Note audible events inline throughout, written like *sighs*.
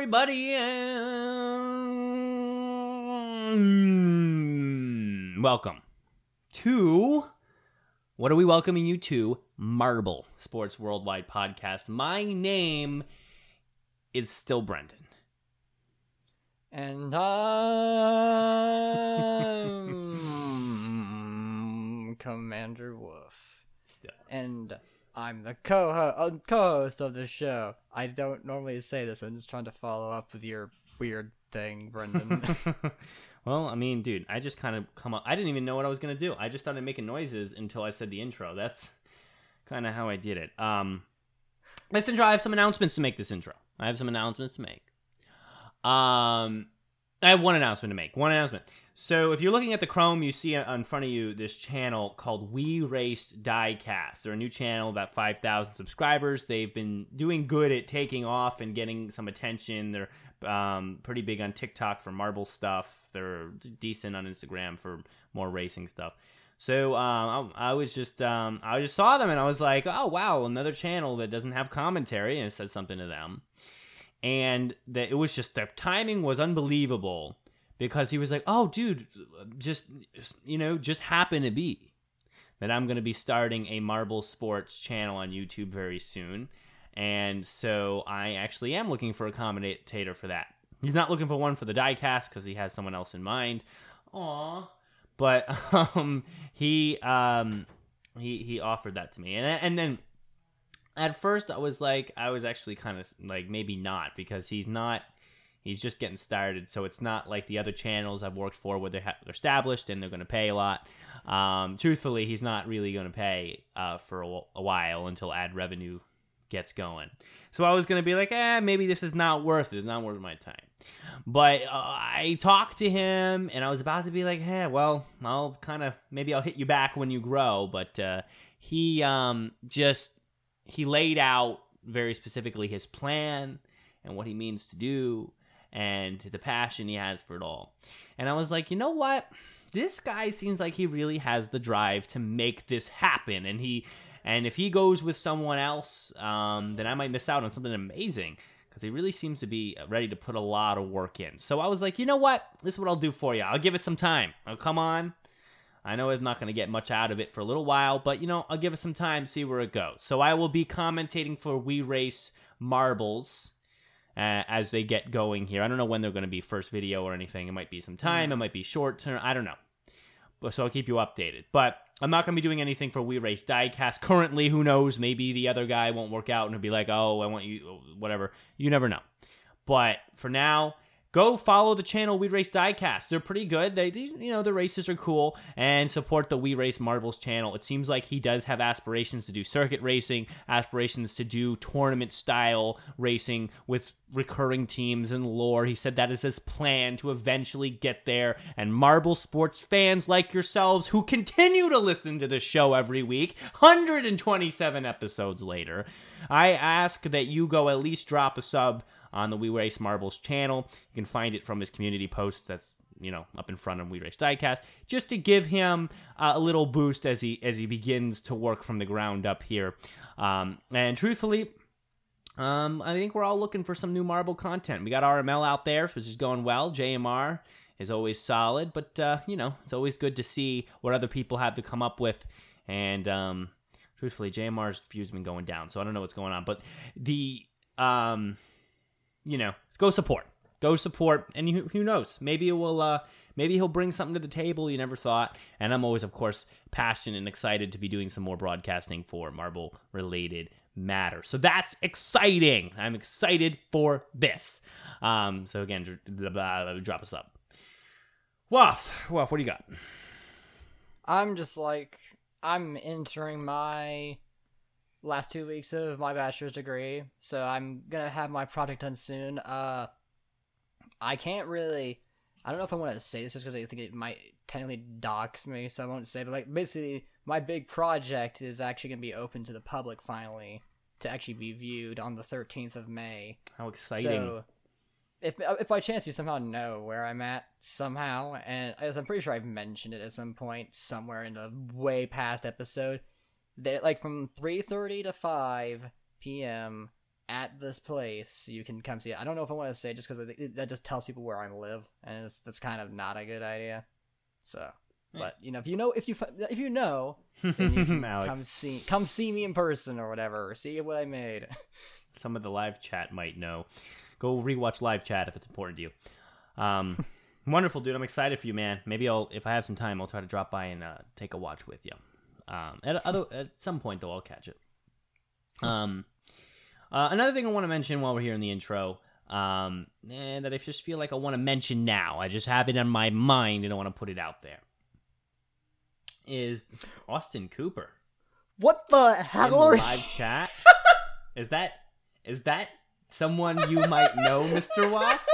Everybody, and welcome to what are we welcoming you to? Marble Sports Worldwide Podcast. My name is still Brendan. And I'm *laughs* Commander Wolf. Still. And I'm the co uh, co-host of the show. I don't normally say this. I'm just trying to follow up with your weird thing, Brendan. *laughs* well, I mean, dude, I just kind of come up. I didn't even know what I was gonna do. I just started making noises until I said the intro. That's kind of how I did it. Um, this intro, I have some announcements to make. This intro, I have some announcements to make. Um, I have one announcement to make. One announcement. So if you're looking at the Chrome, you see in front of you this channel called We Raced Diecast. They're a new channel, about 5,000 subscribers. They've been doing good at taking off and getting some attention. They're um, pretty big on TikTok for marble stuff. They're decent on Instagram for more racing stuff. So um, I, I, was just um, I just saw them and I was like, oh wow, another channel that doesn't have commentary and it says something to them. And that it was just their timing was unbelievable because he was like, "Oh, dude, just you know, just happen to be that I'm going to be starting a Marble Sports channel on YouTube very soon." And so I actually am looking for a commentator for that. He's not looking for one for the diecast because he has someone else in mind. Aw. But *laughs* um, he um, he he offered that to me, and and then at first I was like, I was actually kind of like maybe not because he's not He's just getting started, so it's not like the other channels I've worked for where they're established and they're going to pay a lot. Um, truthfully, he's not really going to pay uh, for a, a, while until ad revenue gets going. So I was going to be like, eh, maybe this is not worth it. It's not worth my time. But uh, I talked to him, and I was about to be like, hey, well, I'll kind of maybe I'll hit you back when you grow. But uh, he um, just he laid out very specifically his plan and what he means to do and the passion he has for it all. And I was like, you know what? This guy seems like he really has the drive to make this happen. And he, and if he goes with someone else, um, then I might miss out on something amazing because he really seems to be ready to put a lot of work in. So I was like, you know what? This is what I'll do for you. I'll give it some time. I'll come on. I know I'm not going to get much out of it for a little while, but you know, I'll give it some time, see where it goes. So I will be commentating for We Race Marbles uh, as they get going here. I don't know when they're going to be first video or anything. It might be some time. It might be short term. I don't know. But so I'll keep you updated. But I'm not going to be doing anything for We Race Diecast currently. Who knows? Maybe the other guy won't work out and he'll be like, oh, I want you, whatever. You never know. But for now, go follow the channel We Race Diecast. They're pretty good. They, they, you know, the races are cool and support the We Race Marbles channel. It seems like he does have aspirations to do circuit racing, aspirations to do tournament style racing with recurring teams and lore. He said that is his plan to eventually get there. And Marble Sports fans like yourselves who continue to listen to this show every week, 127 episodes later, I ask that you go at least drop a sub on the We Race Marbles channel. You can find it from his community post that's you know up in front of We Race Diecast, just to give him uh, a little boost as he as he begins to work from the ground up here. Um, and truthfully. Um, I think we're all looking for some new marble content. We got RML out there, which is going well. JMR is always solid, but uh, you know it's always good to see what other people have to come up with. And um, truthfully, JMR's views been going down, so I don't know what's going on. But the um, you know, go support. Go support, and who, who knows? Maybe it will. Uh, maybe he'll bring something to the table you never thought. And I'm always, of course, passionate and excited to be doing some more broadcasting for Marble related matter. So that's exciting. I'm excited for this. Um, so again, drop us up. Waff, Waff, what do you got? I'm just like I'm entering my last two weeks of my bachelor's degree, so I'm gonna have my project done soon. Uh, I can't really. I don't know if I want to say this just because I think it might technically dox me, so I won't say. But like, basically, my big project is actually gonna be open to the public finally to actually be viewed on the 13th of May. How exciting! So, if if by chance you somehow know where I'm at somehow, and as I'm pretty sure I've mentioned it at some point somewhere in a way past episode, that like from 3:30 to 5 p.m. at this place, you can come see it. I don't know if I want to say just because that just tells people where I live, and it's, that's kind of not a good idea. So, but you know, if you know, if you if you know, *laughs* then you can come see come see me in person or whatever. See what I made. *laughs* Some of the live chat might know. Go rewatch live chat if it's important to you. Um, *laughs* wonderful, dude. I'm excited for you, man. Maybe I'll, if I have some time, I'll try to drop by and uh, take a watch with you. Um, at other, at some point though, I'll catch it. Um, uh, another thing I want to mention while we're here in the intro, um, and that I just feel like I want to mention now. I just have it on my mind and I want to put it out there. Is Austin Cooper What the hell are live chat? *laughs* Is that is that someone you might know, Mr. Waff?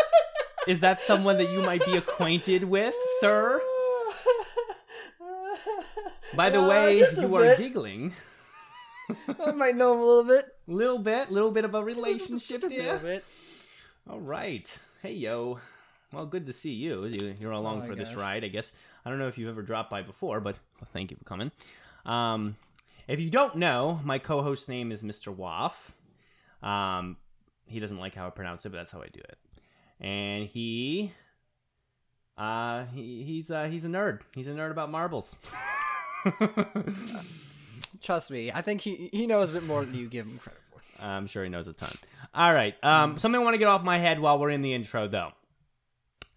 Is that someone that you might be acquainted with, sir? By the Uh, way, you are bit. giggling. *laughs* I might know him a little bit. Little bit, little bit of a relationship Just a little there. bit. All right. Hey, yo. Well, good to see you. You- You're along Oh for this ride, I guess. I don't know if you've ever dropped by before, but well, thank you for coming. Um, if you don't know, my co-host's name is Mr. Waff. Um, he doesn't like how I pronounce it, but that's how I do it. And he, uh, he, he's uh, he's a nerd. He's a nerd about marbles. *laughs* Trust me, I think he he knows a bit more than you give him credit for. I'm sure he knows a ton. All right. Um, something I want to get off my head while we're in the intro, though.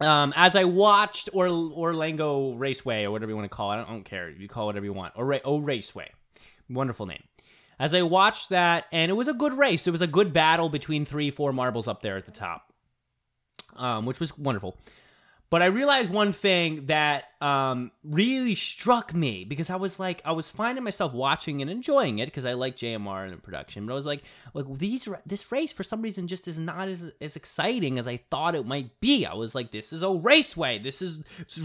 Um, as I watched or Orlango Raceway or whatever you want to call it, I don't, I don't care. You call it whatever you want. Or Ra- oh Raceway, wonderful name. As I watched that, and it was a good race. It was a good battle between three, four marbles up there at the top, um, which was wonderful. But I realized one thing that um, really struck me because I was like, I was finding myself watching and enjoying it because I like JMR and the production. But I was like, like these this race for some reason just is not as as exciting as I thought it might be. I was like, this is a raceway. This is,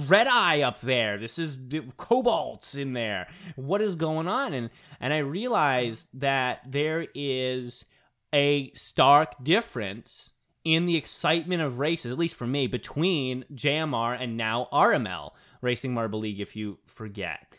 red eye up there. This is cobalts in there. What is going on? And and I realized that there is a stark difference in the excitement of races, at least for me, between JMR and now RML, Racing Marble League, if you forget.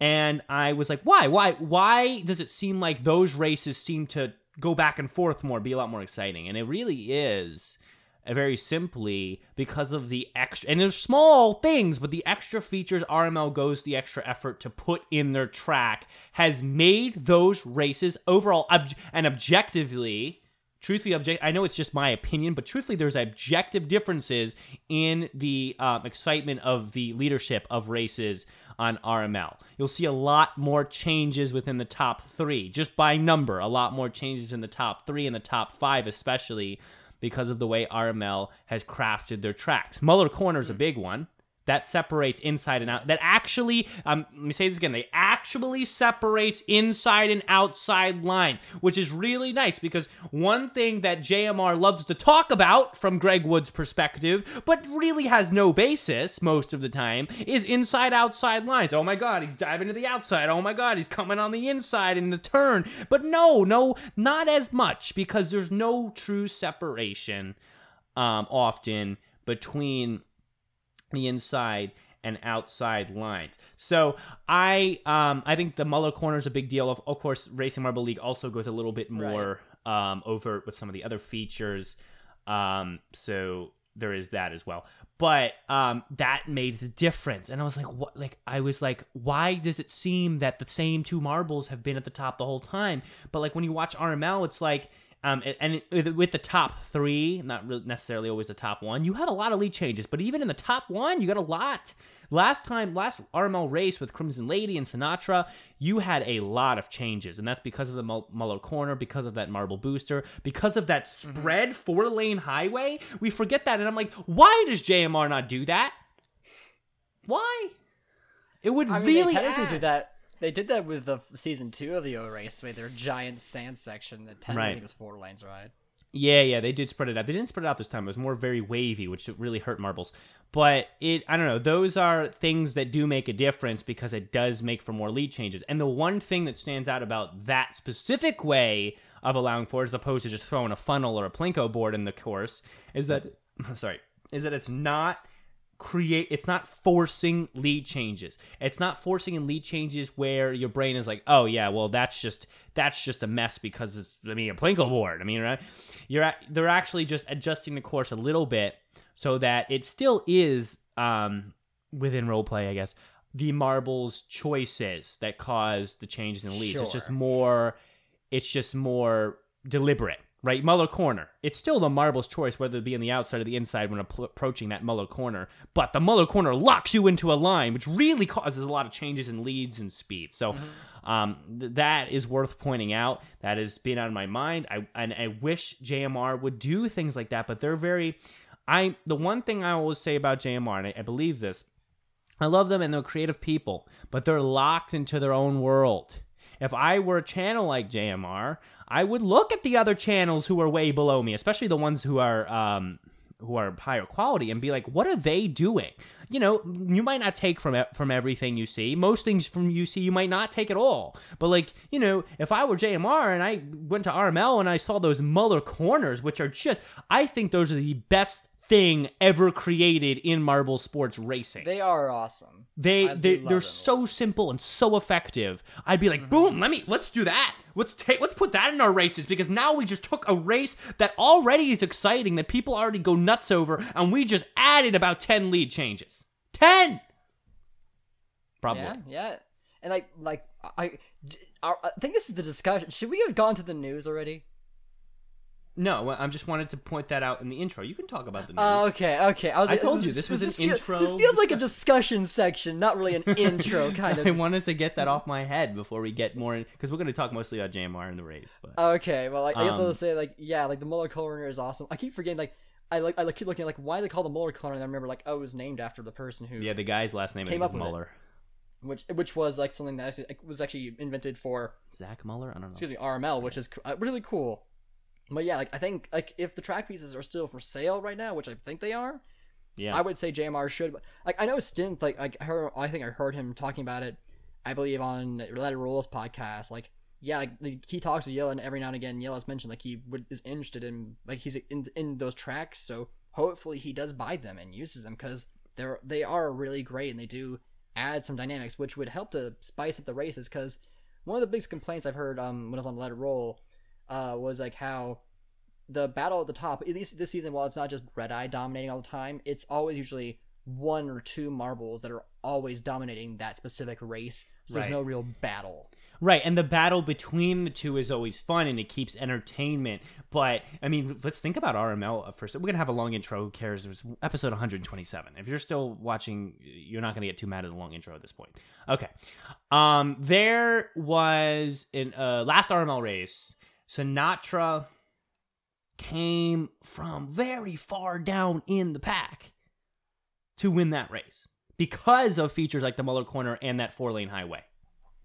And I was like, why? Why? Why does it seem like those races seem to go back and forth more, be a lot more exciting? And it really is very simply because of the extra and there's small things but the extra features rml goes the extra effort to put in their track has made those races overall ob- and objectively truthfully object i know it's just my opinion but truthfully there's objective differences in the um, excitement of the leadership of races on rml you'll see a lot more changes within the top three just by number a lot more changes in the top three and the top five especially because of the way rml has crafted their tracks. Muller corner is a big one that separates inside and out. That actually, um, let me say this again. They actually separates inside and outside lines, which is really nice because one thing that JMR loves to talk about from Greg Wood's perspective, but really has no basis most of the time, is inside outside lines. Oh my God, he's diving to the outside. Oh my God, he's coming on the inside in the turn. But no, no, not as much because there's no true separation um, often between the inside and outside lines. So I um I think the Muller corner is a big deal. Of of course, Racing Marble League also goes a little bit more um overt with some of the other features. Um so there is that as well. But um that made a difference. And I was like what like I was like why does it seem that the same two marbles have been at the top the whole time? But like when you watch RML it's like um, and it, with the top three, not really necessarily always the top one, you have a lot of lead changes. But even in the top one, you got a lot. Last time, last RML race with Crimson Lady and Sinatra, you had a lot of changes, and that's because of the Muller corner, because of that marble booster, because of that spread four lane highway. We forget that, and I'm like, why does JMR not do that? Why? It would I mean, really they technically add- that. They did that with the season two of the O race, with their giant sand section. that ten, I Right. think, was four lanes wide. Yeah, yeah, they did spread it out. They didn't spread it out this time. It was more very wavy, which really hurt marbles. But it, I don't know. Those are things that do make a difference because it does make for more lead changes. And the one thing that stands out about that specific way of allowing for, as opposed to just throwing a funnel or a plinko board in the course, is that *laughs* sorry, is that it's not create it's not forcing lead changes. It's not forcing in lead changes where your brain is like oh yeah well that's just that's just a mess because it's i mean a plinko board i mean right? You're at, they're actually just adjusting the course a little bit so that it still is um within roleplay i guess the marbles choices that cause the changes in leads. It's just more it's just more deliberate right? Muller corner. It's still the marbles choice whether it be on the outside or the inside when appro- approaching that muller corner. But the muller corner locks you into a line which really causes a lot of changes in leads and speed. So um, th- that is worth pointing out. That has been on my mind. I, and i wish jmr would do things like that but they're very i the one thing i always say about jmr and i, I believe this I love them and they're creative people, but they're locked into their own world. If I were a channel like JMR, I would look at the other channels who are way below me, especially the ones who are um, who are higher quality, and be like, what are they doing? You know, you might not take from from everything you see. Most things from you see, you might not take at all. But like, you know, if I were JMR and I went to RML and I saw those Muller corners, which are just, I think those are the best thing ever created in marble sports racing. They are awesome. They I they they're so simple and so effective. I'd be like, mm-hmm. boom, let me let's do that. Let's take let's put that in our races because now we just took a race that already is exciting that people already go nuts over, and we just added about ten lead changes. Ten. Probably. Yeah, yeah. And like, like I I think this is the discussion. Should we have gone to the news already? No, I just wanted to point that out in the intro. You can talk about the news. Oh, okay, okay. I, was, I told you, this, was an feel- intro This feels like a discussion section, not really an *laughs* intro kind of. I wanted to get that off my head before we get more in because we're going to talk mostly about JMR and the race. But Okay, well, like, I guess I'll Um, say like, yeah, like the Muller corner is awesome. I keep forgetting like. I like I like, keep looking at like why they call the Muller corner, and I remember like oh it was named after the person who yeah, the guy's last name Came up it. Muller. which which was like something that was actually invented for Zach Muller. I don't know. excuse me RML, which is uh, really cool. But yeah, like I think like if the track pieces are still for sale right now, which I think they are, Yeah. I would say JMR should. But like I know Stint, like I heard, I think I heard him talking about it. I believe on Let It Roll's podcast. Like yeah, like the, he talks to Jelle and every now and again. Jelle's mentioned like he would, is interested in like he's in in those tracks. So hopefully he does buy them and uses them because they're they are really great and they do add some dynamics, which would help to spice up the races. Because one of the biggest complaints I've heard um, when I was on Let It Roll uh, was like how the battle at the top, at least this season, while it's not just Red Eye dominating all the time, it's always usually one or two marbles that are always dominating that specific race. So there's no real battle. Right, and the battle between the two is always fun and it keeps entertainment. But I mean, let's think about RML first. We're gonna have a long intro. Who cares? It was episode 127. If you're still watching, you're not gonna get too mad at the long intro at this point. Okay, um, there was in uh last RML race, Sinatra came from very far down in the pack to win that race because of features like the Muller corner and that four lane highway.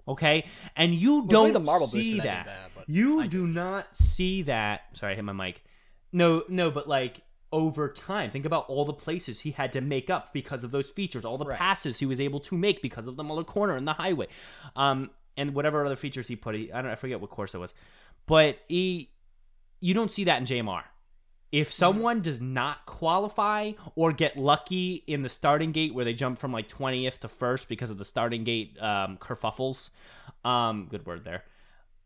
Okay, and you Well, don't the marble see that that. you do not see that. Sorry, I hit my mic. No, no, but like over time, think about all the places he had to make up because of those features, all the Right. passes he was able to make because of the Muller corner and the highway, um, and whatever other features he put. I don't, I forget what course it was, but he, you don't see that in JMR. If someone does not qualify or get lucky in the starting gate where they jump from like 20th to first because of the starting gate um, kerfuffles, um, good word there,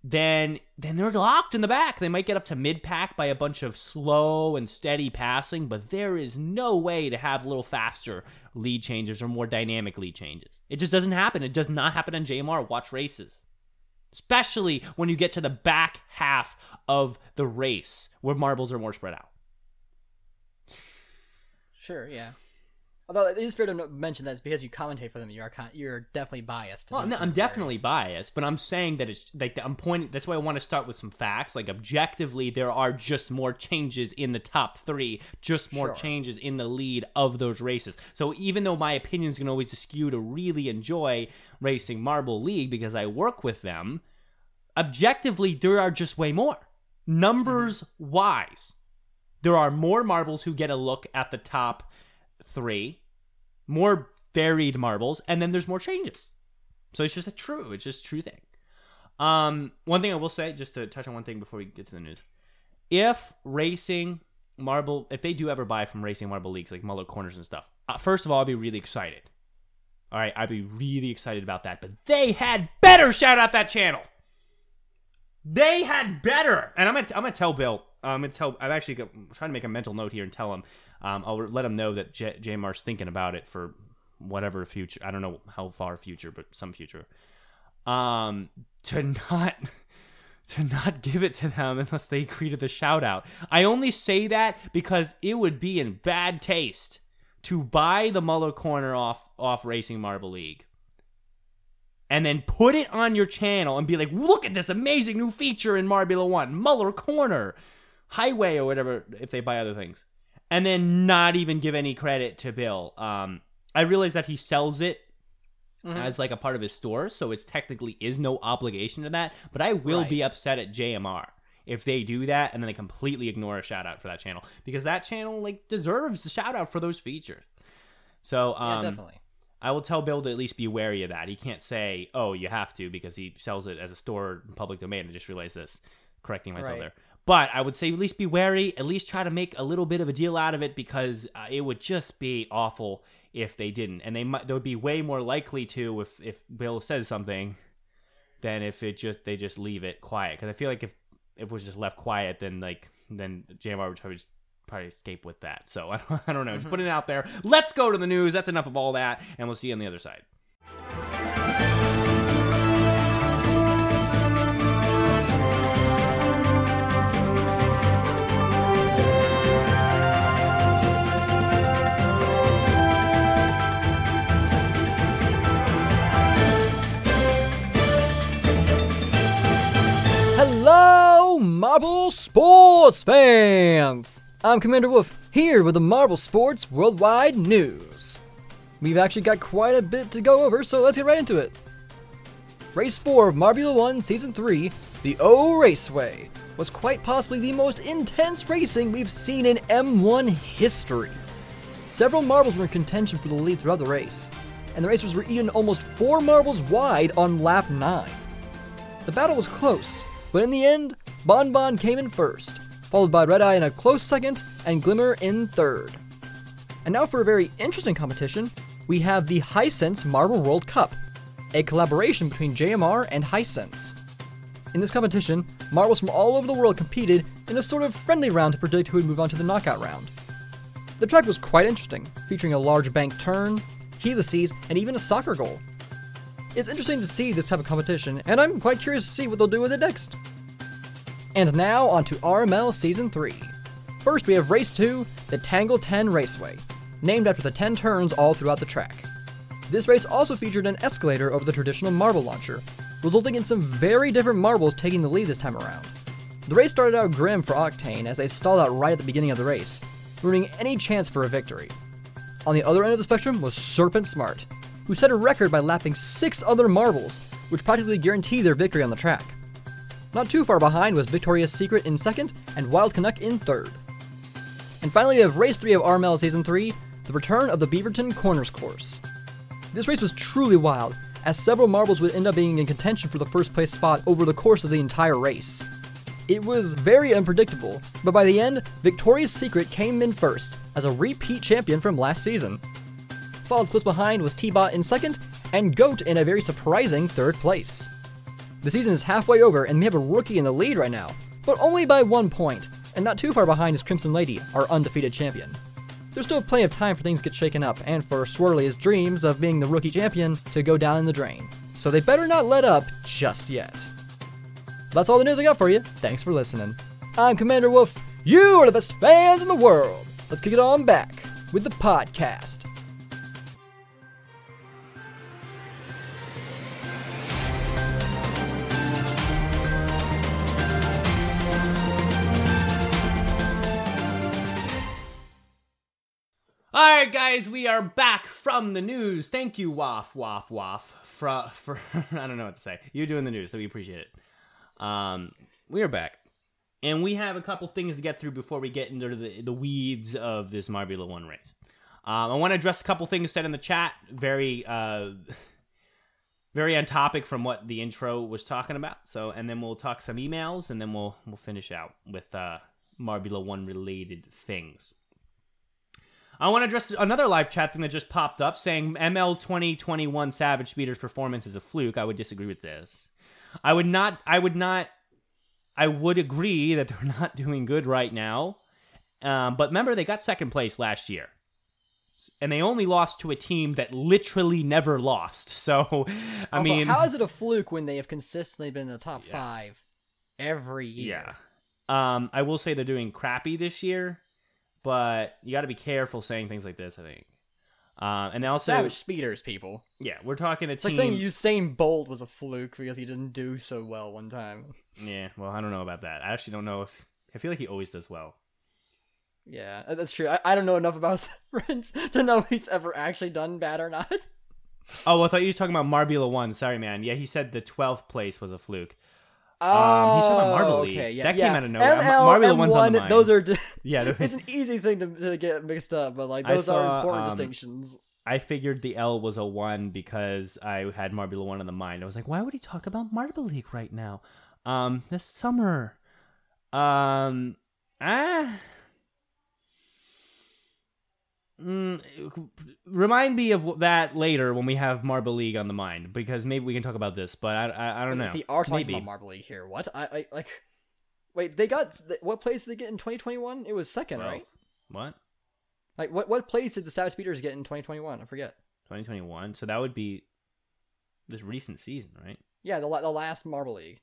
then then they're locked in the back. They might get up to mid pack by a bunch of slow and steady passing, but there is no way to have little faster lead changes or more dynamic lead changes. It just doesn't happen. It does not happen on JMR. Watch races especially when you get to the back half of the race where marbles are more spread out. Sure, yeah. Although it is fair to mention that it's because you commentate for them, you are con- you're definitely biased. Well, no, I'm definitely biased, but I'm saying that it's like I'm pointing. That's why I want to start with some facts. Like objectively, there are just more changes in the top three, just more Sure. changes in the lead of those races. So even though my opinion is going to always skew to really enjoy racing Marble League because I work with them, objectively there are just way more numbers wise. There are more marbles who get a look at the top three, more varied marbles, and then there's more changes. So it's just a true, it's just true thing. Um, one thing I will say, just to touch on one thing before we get to the news, if racing marble, if they do ever buy from racing marble leagues like Muller Corners and stuff, uh, first of all, I'll be really excited. All right, I'd be really excited about that. But they had better shout out that channel. They had better, and I'm gonna I'm gonna tell Bill. I'm gonna tell. I'm actually trying to make a mental note here and tell him. Um, I'll let him know that J- JMR's thinking about it for whatever future. I don't know how far future, but some future. Um, to *laughs* not to not give it to them unless they agree to the shout out. I only say that because it would be in bad taste to buy the Muller corner off off Racing Marble League and then put it on your channel and be like, look at this amazing new feature in Marbula 1, Muller Corner, Highway, or whatever, if they buy other things. And then not even give any credit to Bill. Um, I realize that he sells it Mhm. as like a part of his store, so it's technically is no obligation to that. But I will Right. be upset at JMR if they do that and then they completely ignore a shout out for that channel because that channel like deserves the shout out for those features. So um, yeah, definitely. I will tell Bill to at least be wary of that. He can't say, "Oh, you have to," because he sells it as a store in public domain. I just realized this, correcting myself Right. there. But I would say at least be wary. At least try to make a little bit of a deal out of it because uh, it would just be awful if they didn't, and they might. They would be way more likely to if if Bill says something than if it just they just leave it quiet. Because I feel like if if it was just left quiet, then like then JMR would probably just probably escape with that. So *laughs* I don't, I don't know. Just putting it out there. Let's go to the news. That's enough of all that, and we'll see you on the other side. Marble Sports fans! I'm Commander Wolf, here with the Marble Sports Worldwide News. We've actually got quite a bit to go over, so let's get right into it. Race 4 of Marbula 1 Season 3, the O Raceway, was quite possibly the most intense racing we've seen in M1 history. Several marbles were in contention for the lead throughout the race, and the racers were even almost four marbles wide on lap 9. The battle was close, but in the end, Bon Bon came in first, followed by Red Eye in a close second, and Glimmer in third. And now for a very interesting competition, we have the Hisense Marble World Cup, a collaboration between JMR and Hisense. In this competition, marbles from all over the world competed in a sort of friendly round to predict who would move on to the knockout round. The track was quite interesting, featuring a large bank turn, helices, and even a soccer goal. It's interesting to see this type of competition, and I'm quite curious to see what they'll do with it next. And now on to RML Season 3. First, we have Race 2, the Tangle 10 Raceway, named after the 10 turns all throughout the track. This race also featured an escalator over the traditional marble launcher, resulting in some very different marbles taking the lead this time around. The race started out grim for Octane as they stalled out right at the beginning of the race, ruining any chance for a victory. On the other end of the spectrum was Serpent Smart, who set a record by lapping six other marbles, which practically guaranteed their victory on the track. Not too far behind was Victoria's Secret in second and Wild Canuck in third. And finally, we have Race 3 of RML Season 3, the return of the Beaverton Corners course. This race was truly wild, as several marbles would end up being in contention for the first place spot over the course of the entire race. It was very unpredictable, but by the end, Victoria's Secret came in first as a repeat champion from last season. Followed close behind was T-Bot in second, and Goat in a very surprising third place. The season is halfway over, and we have a rookie in the lead right now, but only by one point, and not too far behind is Crimson Lady, our undefeated champion. There's still plenty of time for things to get shaken up, and for Swirly's dreams of being the rookie champion to go down in the drain. So they better not let up just yet. That's all the news I got for you. Thanks for listening. I'm Commander Wolf. You are the best fans in the world. Let's kick it on back with the podcast. All right, guys, we are back from the news. Thank you, Waff, Waff, Waff, for, for *laughs* I don't know what to say. You're doing the news, so we appreciate it. Um, we are back, and we have a couple things to get through before we get into the, the weeds of this Marbula One race. Um, I want to address a couple things said in the chat. Very, uh, *laughs* very on topic from what the intro was talking about. So, and then we'll talk some emails, and then we'll we'll finish out with uh, Marbula One related things. I want to address another live chat thing that just popped up saying ML 2021 Savage Speeder's performance is a fluke. I would disagree with this. I would not, I would not, I would agree that they're *laughs* not doing good right now. Um, but remember, they got second place last year. And they only lost to a team that literally never lost. *laughs* So, I also, mean, how is it a fluke when they have consistently been in the top five every year? yeah. Um, I will say they're doing crappy this year, but you got to be careful saying things like this. I think. Um, and also, Savage speeders, people. yeah, we're talking a It's team. like saying Usain Bolt was a fluke because he didn't do so well one time. *laughs* Yeah, well, I don't know about that. I actually don't know if I feel like he always does well. Yeah, uh, that's true. I, I don't know enough about *laughs* Prince to know if he's ever actually done bad or not. Oh, I thought you were talking about Marbula One. Sorry, man. Yeah, he said the twelfth place was a fluke. Um, he's talking about Marble Oh, League. Okay, yeah, That came out of nowhere. ML, Marbula One's on the M1, mind. Those are. *laughs* Yeah, *laughs* it's an easy thing to, to get mixed up, but like those saw, are important um, distinctions. I figured the L was a one because I had Marbula One on the mind. I was like, why would he talk about Marble League right now? Um, this summer. Um, ah. Mm, remind me of that later when we have Marble League on the mind because maybe we can talk about this. But I, I, I don't know. If they are talking maybe. about Marble League here, what? I, I like. Wait, they got what place did they get in 2021? It was second, Well, right? What? Like what? What place did the Savage Speeders get in 2021? I forget. 2021. So that would be this recent season, right? Yeah, the the last Marble League.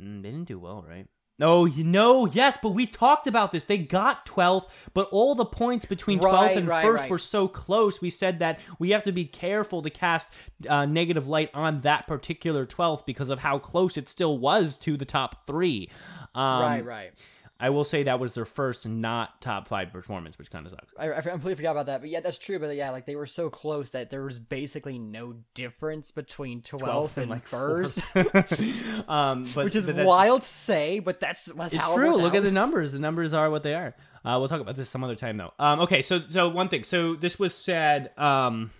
Mm, they didn't do well, right? No, you know, yes, but we talked about this. They got 12th, but all the points between 12th Right, and right, first right. were so close. We said that we have to be careful to cast uh, negative light on that particular 12th because of how close it still was to the top three. Um, right, right. I will say that was their first not top five performance, which kind of sucks. I, I completely forgot about that, but yeah, that's true. But yeah, like they were so close that there was basically no difference between 12th, and, first, *laughs* um, but which is but wild to say, but that's, that's It's true. Look out. at the numbers. The numbers are what they are. Uh, we'll talk about this some other time, though. Um, okay, so so one thing. So this was said. Um,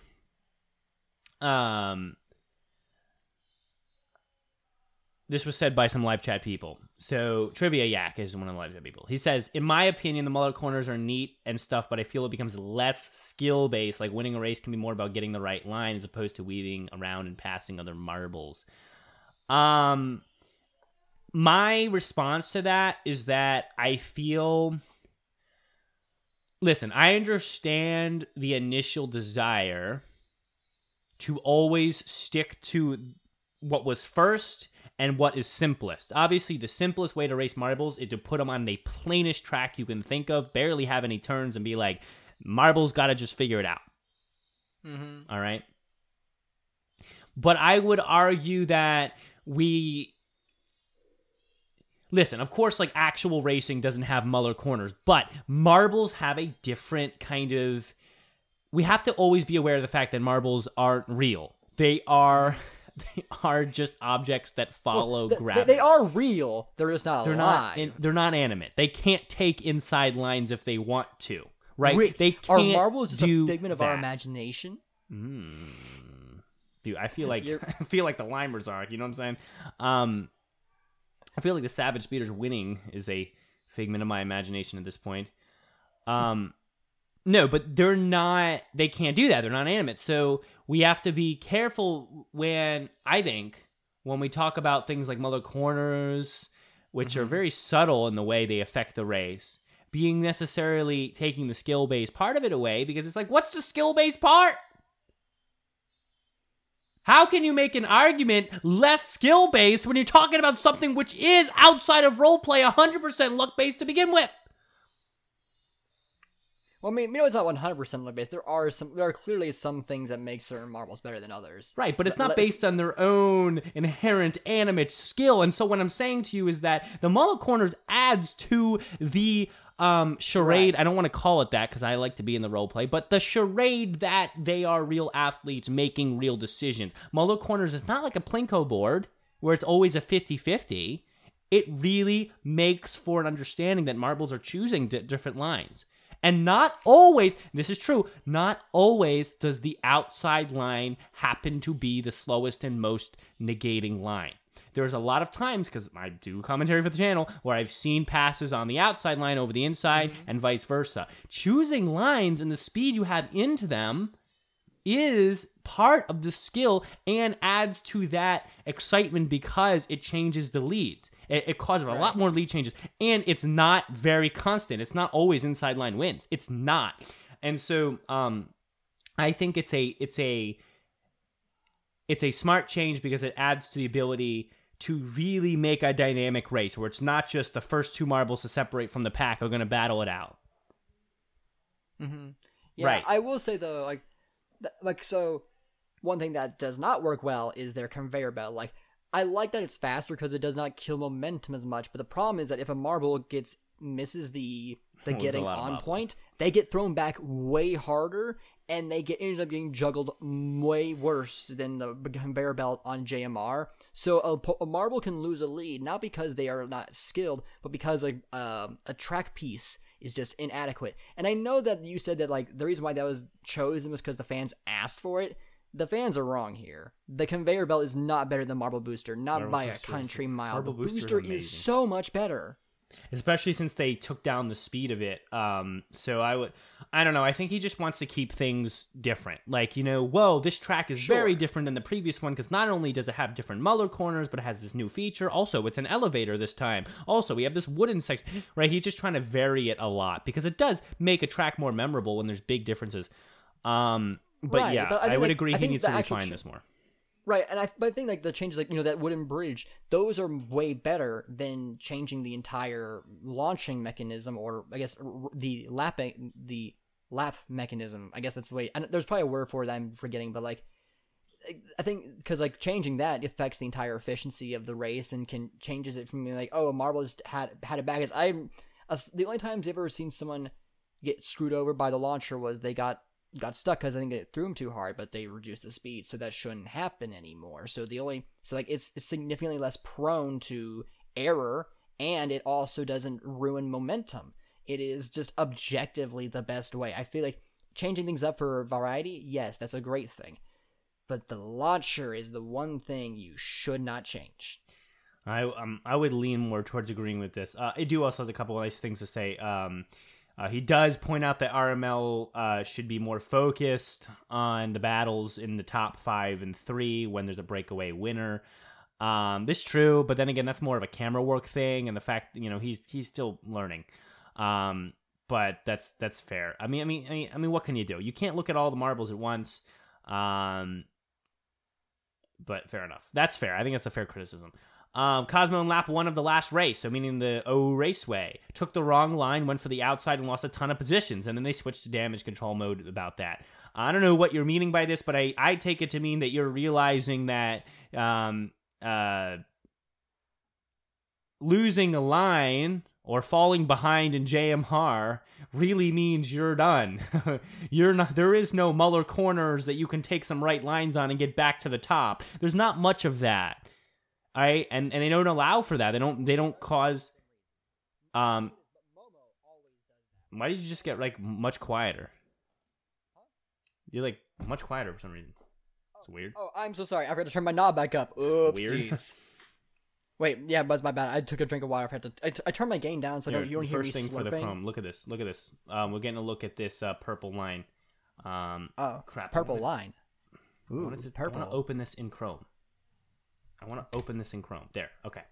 um, this was said by some live chat people. So Trivia Yak is one of the live people. He says, "In my opinion, the Muller corners are neat and stuff, but I feel it becomes less skill based. Like winning a race can be more about getting the right line as opposed to weaving around and passing other marbles." Um, my response to that is that I feel. Listen, I understand the initial desire to always stick to what was first and what is simplest. Obviously, the simplest way to race marbles is to put them on the plainest track you can think of, barely have any turns, and be like, marbles got to just figure it out. Mm-hmm. All right. But I would argue that we. Listen, of course, like actual racing doesn't have Muller corners, but marbles have a different kind of. We have to always be aware of the fact that marbles aren't real. They are. They *laughs* are just objects that follow Th- gravity. they are real. They're just not They're alive. not. In, they're not animate. They can't take inside lines if they want to. Right? Wait, they are can't marbles just a figment of our imagination? Mm. Dude, I feel like *laughs* I feel like the Limers are. You know what I'm saying? Um, I feel like the Savage Speeders winning is a figment of my imagination at this point. Um, no, but they're not. They can't do that. They're not animate. So we have to be careful when I think when we talk about things like Muller corners, which are Mhm. very subtle in the way they affect the race. Being necessarily taking the skill based part of it away because it's like, what's the skill based part? How can you make an argument less skill based when you're talking about something which is outside of role roleplay 100% luck based to begin with? Well, I mean, it's not 100% luck based. There are some. There are clearly some things that make certain marbles better than others. Right, but it's not based on their own inherent animate skill. And so what I'm saying to you is that the Muller corners adds to the um charade. I don't want to call it that because I like to be in the role play, but the charade that they are real athletes making real decisions. Muller corners is not like a plinko board where it's always a 50-50. It really makes for an understanding that marbles are choosing di- different lines. And not always, this is true, not always does the outside line happen to be the slowest and most negating line. There's a lot of times, because I do commentary for the channel, where I've seen passes on the outside line over the inside mm-hmm. and vice versa. Choosing lines and the speed you have into them is part of the skill and adds to that excitement because it changes the lead. It, it causes a lot more lead changes, and it's not very constant. It's not always inside line wins. It's not, and so um, I think it's a it's a it's a smart change because it adds to the ability to really make a dynamic race where it's not just the first two marbles to separate from the pack are going to battle it out. Mm-hmm. Yeah, Right. I will say though, like, th- like so, one thing that does not work well is their conveyor belt. Like, I like that it's faster because it does not kill momentum as much. But the problem is that if a marble gets misses the the getting on point, they get thrown back way harder, and they get ended up getting juggled way worse than the conveyor belt on JMR. So a, a marble can lose a lead not because they are not skilled, but because a uh, a track piece is just inadequate. And I know that you said that like the reason why that was chosen was because the fans asked for it. The fans are wrong here. The conveyor belt is not better than Marble Booster, not Marble by a Booster is- country mile. Marble the Booster's Booster amazing. is so much better. especially since they took down the speed of it. Um, so I would, I don't know. I think he just wants to keep things different. Like you know, whoa, this track is very different than the previous one because not only does it have different Muller corners, but it has this new feature. Also, it's an elevator this time. Also, we have this wooden section. Right? He's just trying to vary it a lot because it does make a track more memorable when there's big differences. Um, but Right, yeah, but I I, would like, agree I he needs to refine ch- this more. Right, and I but I think like the changes like you know that wooden bridge, those are way better than changing the entire launching mechanism or I guess the lapping the lap mechanism. I guess that's the way. And there's probably a word for it that I'm forgetting, but like I think because like changing that affects the entire efficiency of the race and can changes it from being like oh a marble just had had it back. As I as the only times I've ever seen someone get screwed over by the launcher was they got got stuck because I think it threw them too hard, but they reduced the speed, so that shouldn't happen anymore. So the only so like it's significantly less prone to error, and it also doesn't ruin momentum. It is just objectively the best way. I feel like changing things up for variety, yes, that's a great thing. But the launcher is the one thing you should not change. I um I would lean more towards agreeing with this. Uh, I do also has a couple nice things to say. Um, uh, he does point out that RML uh, should be more focused on the battles in the top five and three when there's a breakaway winner. Um, this is true, but then again, that's more of a camera work thing, and the fact you know he's he's still learning. Um, but that's that's fair. I mean, I mean, I mean, I mean, what can you do? You can't look at all the marbles at once. Um, but fair enough. That's fair. I think that's a fair criticism. Um, Cosmo in lap one of the last race, so meaning the O Raceway, took the wrong line, went for the outside, and lost a ton of positions. And then they switched to damage control mode about that. I don't know what you're meaning by this, but I, I take it to mean that you're realizing that um, uh, losing a line or falling behind in JMR really means you're done. *laughs* you're not there is no Muller corners that you can take some right lines on and get back to the top. There's not much of that. All right? And and they don't allow for that. They don't they don't cause um why did you just get like much quieter? You're like much quieter for some reason. It's weird. Oh, I'm so sorry. I forgot to turn my knob back up. Oopsies. *laughs* Wait, yeah, it's my bad. I took a drink of water. I had to. I, t- I turned my gain down so Here, don't, you don't hear me first thing for the chrome. Look at this. Look at this. Um, we're getting a look at this uh, purple line. Um, Oh, crap. purple I line. wanted to, I purple. want to open this in Chrome. I want to open this in Chrome. There. Okay.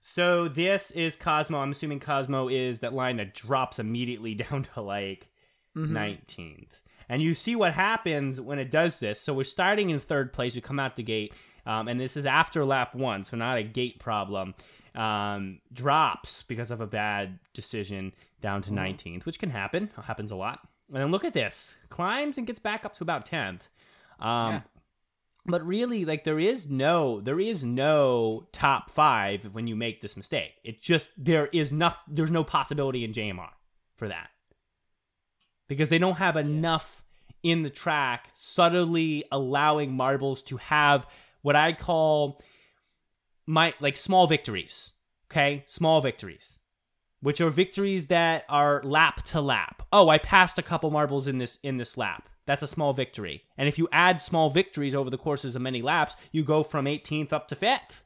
So this is Cosmo. I'm assuming Cosmo is that line that drops immediately *laughs* down to like Mhm. 19th. And you see what happens when it does this. So we're starting in third place. We come out the gate, um, and this is after lap one, so not a gate problem. Um, drops because of a bad decision down to 19th, which can happen. Happens a lot. and then look at this, climbs and gets back up to about tenth. Um, Yeah. But really, like there is no, there is no top five when you make this mistake. It just there is no, there's no possibility in JMR for that because they don't have enough in the track subtly allowing marbles to have what I call my like small victories. Okay, small victories, which are victories that are lap to lap. Oh, I passed a couple marbles in this in this lap. That's a small victory. And if you add small victories over the courses of many laps, you go from 18th up to 5th.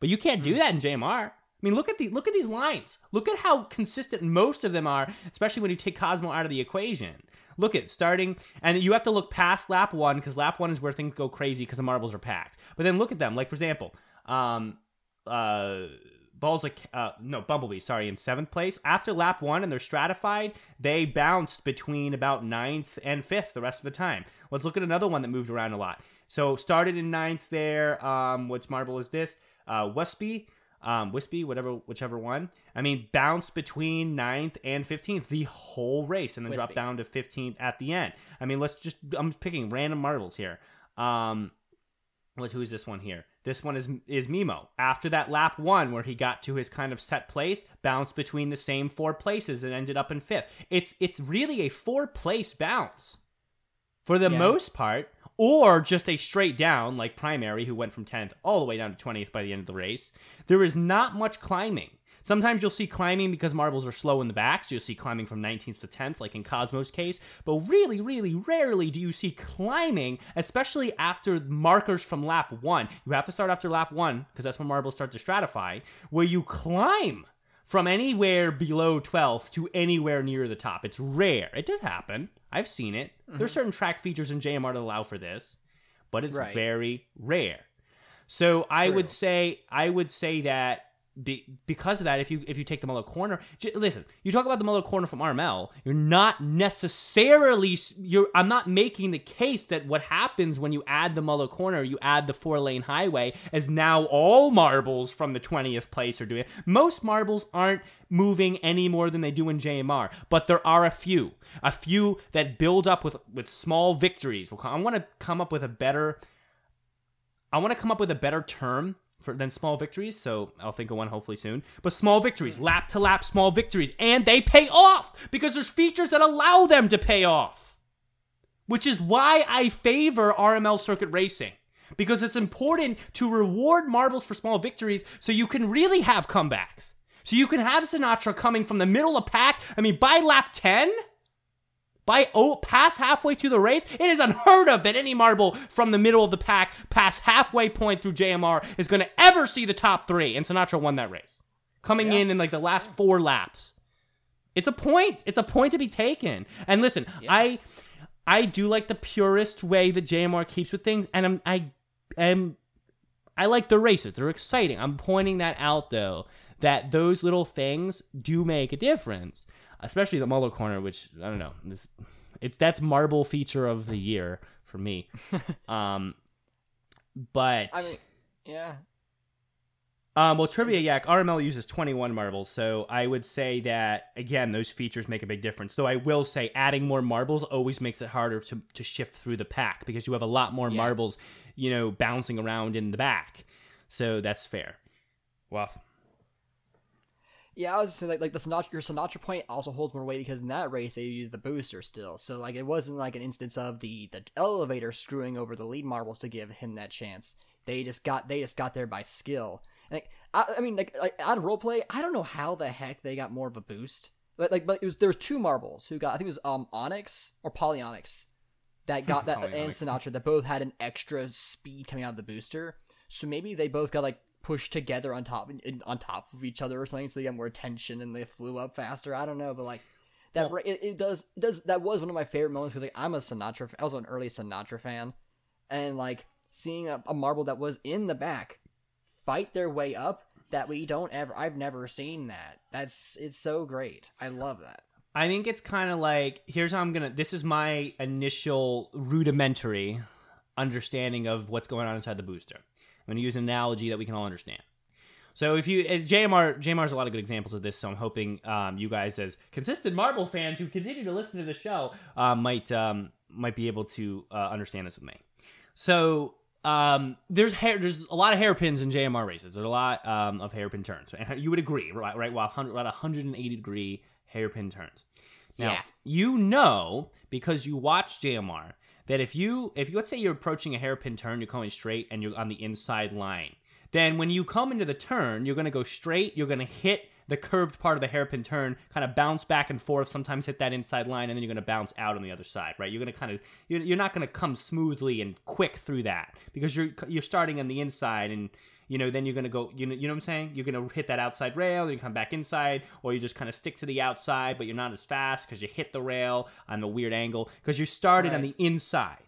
But you can't do that in JMR. I mean, look at the look at these lines. Look at how consistent most of them are, especially when you take Cosmo out of the equation. Look at starting, and you have to look past lap one because lap one is where things go crazy because the marbles are packed. But then look at them. Like for example, um, uh, balls like uh, no Bumblebee, sorry, in seventh place. After lap one and they're stratified, they bounced between about ninth and fifth the rest of the time. Let's look at another one that moved around a lot. So started in ninth there. Um, which marble is this? Uh, Westby um, Wispy, whatever, whichever one. I mean, bounced between ninth and 15th the whole race and then dropped down to 15th at the end. I mean, let's just, I'm picking random marbles here. Um, what, who is this one here? This one is is Mimo. After that lap one, where he got to his kind of set place, bounced between the same four places and ended up in fifth. It's it's really a four place bounce for the Yeah. most part, or just a straight down like primary, who went from 10th all the way down to 20th by the end of the race. There is not much climbing. Sometimes you'll see climbing because marbles are slow in the back, so you'll see climbing from 19th to 10th, like in Cosmo's case. But really, really rarely do you see climbing, especially after markers from lap one. You have to start after lap one, because that's when marbles start to stratify, where you climb from anywhere below 12th to anywhere near the top. It's rare. It does happen. I've seen it. Mm-hmm. There's certain track features in JMR that allow for this, but it's Right. very rare. So I would say I would say that be, because of that, if you if you take the Muller corner, j- listen, you talk about the Muller corner from RML, you're not necessarily you're. I'm not making the case that what happens when you add the Muller corner, you add the four lane highway, as now all marbles from the 20th place are doing it. Most marbles aren't moving any more than they do in JMR, but there are a few, a few that build up with with small victories. I want to come up with a better I want to come up with a better term for than small victories, so I'll think of one hopefully soon. But small victories, lap to lap small victories, and they pay off because there's features that allow them to pay off. Which is why I favor RML circuit racing. Because it's important to reward marbles for small victories so you can really have comebacks. So you can have Sinatra coming from the middle of pack. I mean, by lap 10, by oh, past halfway through the race, it is unheard of that any marble from the middle of the pack past halfway point through JMR is going to ever see the top three. And Sinatra won that race, coming Yeah, in in like the last four laps. It's a point. It's a point to be taken. And listen, I I do like the purist way that JMR keeps with things, and I'm I am I like the races. They're exciting. I'm pointing that out though, that those little things do make a difference. Especially the Muller corner, which I don't know. This it's that's marble feature of the year for me. *laughs* um but I mean, yeah. um, well, Trivia Yak, RML uses 21 marbles, so I would say that, again, those features make a big difference. Though I will say adding more marbles always makes it harder to, to shift through the pack because you have a lot more Yeah. marbles, you know, bouncing around in the back. So that's fair. Well, Yeah, I was saying like like the Sinatra your Sinatra point also holds more weight because in that race they used the booster still. So like it wasn't like an instance of the the elevator screwing over the lead marbles to give him that chance. They just got they just got there by skill. Like I, I mean like, like on roleplay, I don't know how the heck they got more of a boost. But like but it was there was two marbles who got I think it was um Onyx or Polyonyx that got *laughs* that and Sinatra that both had an extra speed coming out of the booster. So maybe they both got like pushed together on top in, on top of each other or something, so they got more tension and they flew up faster. I don't know, but like that Well- it, it does it does that was one of my favorite moments because like I'm a Sinatra I was an early Sinatra fan, and like seeing a, a marble that was in the back fight their way up that we don't ever I've never seen that. That's it's so great. I love that. I think it's kind of like here's how I'm gonna. This is my initial rudimentary understanding of what's going on inside the booster. I'm gonna use an analogy that we can all understand. So if you as JMR JMR's a lot of good examples of this. So I'm hoping um, you guys, as consistent Marble fans who continue to listen to the show, uh, might um, might be able to uh, understand this with me. So um, there's hair, there's a lot of hairpins in JMR races. There's a lot um, of hairpin turns, and you would agree, right? Right, well, 100, about 180 degree hairpin turns. Now Yeah. you know because you watch JMR that if you if you let's say you're approaching a hairpin turn, you're going straight and you're on the inside line, then when you come into the turn, you're going to go straight. You're going to hit the curved part of the hairpin turn, kind of bounce back and forth. Sometimes hit that inside line, and then you're going to bounce out on the other side. Right? You're going to kind of you're, you're not going to come smoothly and quick through that because you're you're starting on the inside and. You know, then you're gonna go. You know, you know what I'm saying. You're gonna hit that outside rail, then you come back inside, or you just kind of stick to the outside, but you're not as fast because you hit the rail on the weird angle because you started on the inside.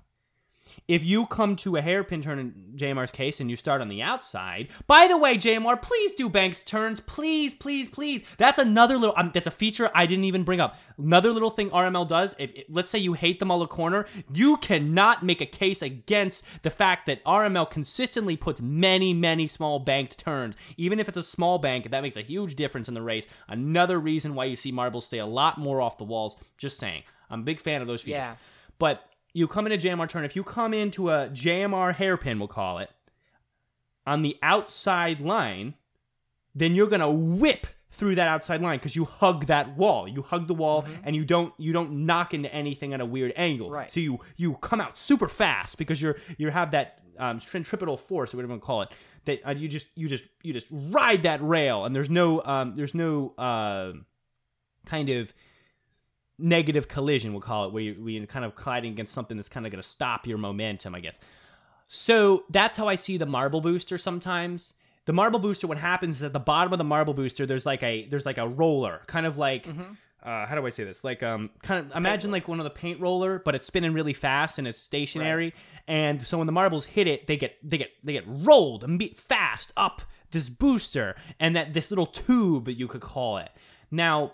If you come to a hairpin turn in JMR's case and you start on the outside, by the way, JMR, please do banked turns, please, please, please. That's another little. Um, that's a feature I didn't even bring up. Another little thing RML does. If, if- let's say you hate the Muller corner, you cannot make a case against the fact that RML consistently puts many, many small banked turns. Even if it's a small bank, that makes a huge difference in the race. Another reason why you see marbles stay a lot more off the walls. Just saying, I'm a big fan of those features. Yeah. But you come in a JMR turn. If you come into a JMR hairpin, we'll call it, on the outside line, then you're gonna whip through that outside line because you hug that wall. You hug the wall and you don't you don't knock into anything at a weird angle. Right. So you you come out super fast because you're you have that um, centripetal force or whatever you want call it. That uh, you just you just you just ride that rail and there's no um there's no uh, kind of negative collision, we'll call it, where, you, where you're kind of colliding against something that's kind of going to stop your momentum, I guess. So that's how I see the marble booster sometimes. The marble booster, what happens is at the bottom of the marble booster, there's like a there's like a roller, kind of like uh, how do I say this? Like um, kind of imagine like one of the paint roller, but it's spinning really fast and it's stationary. And so when the marbles hit it, they get they get they get rolled fast up this booster and that this little tube you could call it. Now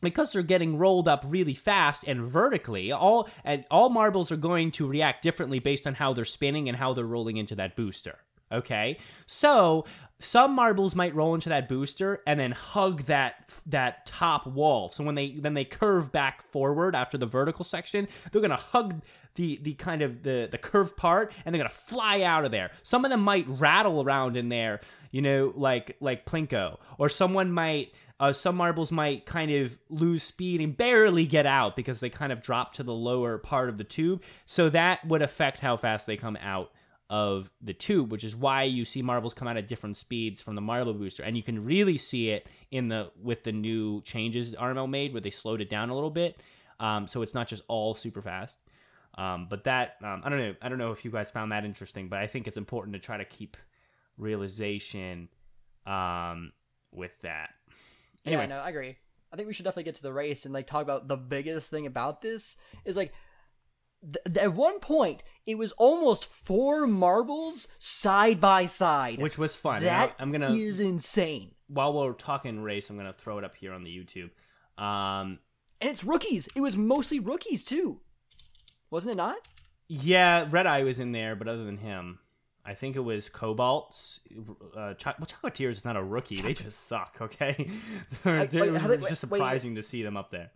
because they're getting rolled up really fast and vertically, all and all marbles are going to react differently based on how they're spinning and how they're rolling into that booster. Okay, so some marbles might roll into that booster and then hug that that top wall. So when they then they curve back forward after the vertical section, they're gonna hug the the kind of the the curved part and they're gonna fly out of there. Some of them might rattle around in there, you know, like like plinko, or someone might uh, some marbles might kind of lose speed and barely get out because they kind of drop to the lower part of the tube. So that would affect how fast they come out of the tube, which is why you see marbles come out at different speeds from the marble booster, and you can really see it in the with the new changes RML made, where they slowed it down a little bit, um, so it's not just all super fast. Um, but that um, I don't know. I don't know if you guys found that interesting, but I think it's important to try to keep realization um, with that. Anyway. Yeah, no, I agree. I think we should definitely get to the race and like talk about the biggest thing about this is like th- at one point it was almost four marbles side by side. which was fun. That I- I'm gonna is insane. while we're talking race, I'm gonna throw it up here on the YouTube. Um, And it's rookies. It was mostly rookies too. Wasn't it not? yeah, Red Eye was in there, but other than him, I think it was Cobalt's. Uh, Cho- well, Chocolatiers is not a rookie; they just suck. *laughs* Okay, They're- they're- wait, it's just wait, wait. surprising to see them up there.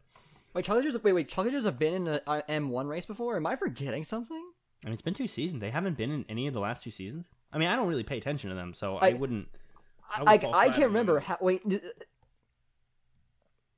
Wait, Chargers. Wait, wait. Chargers have been in an uh, M1 race before. Am I forgetting something? I mean, it's been two seasons. They haven't been in any of the last two seasons. I mean, I don't really pay attention to them, so I, I- wouldn't. I, I, I can't remember how. Wait.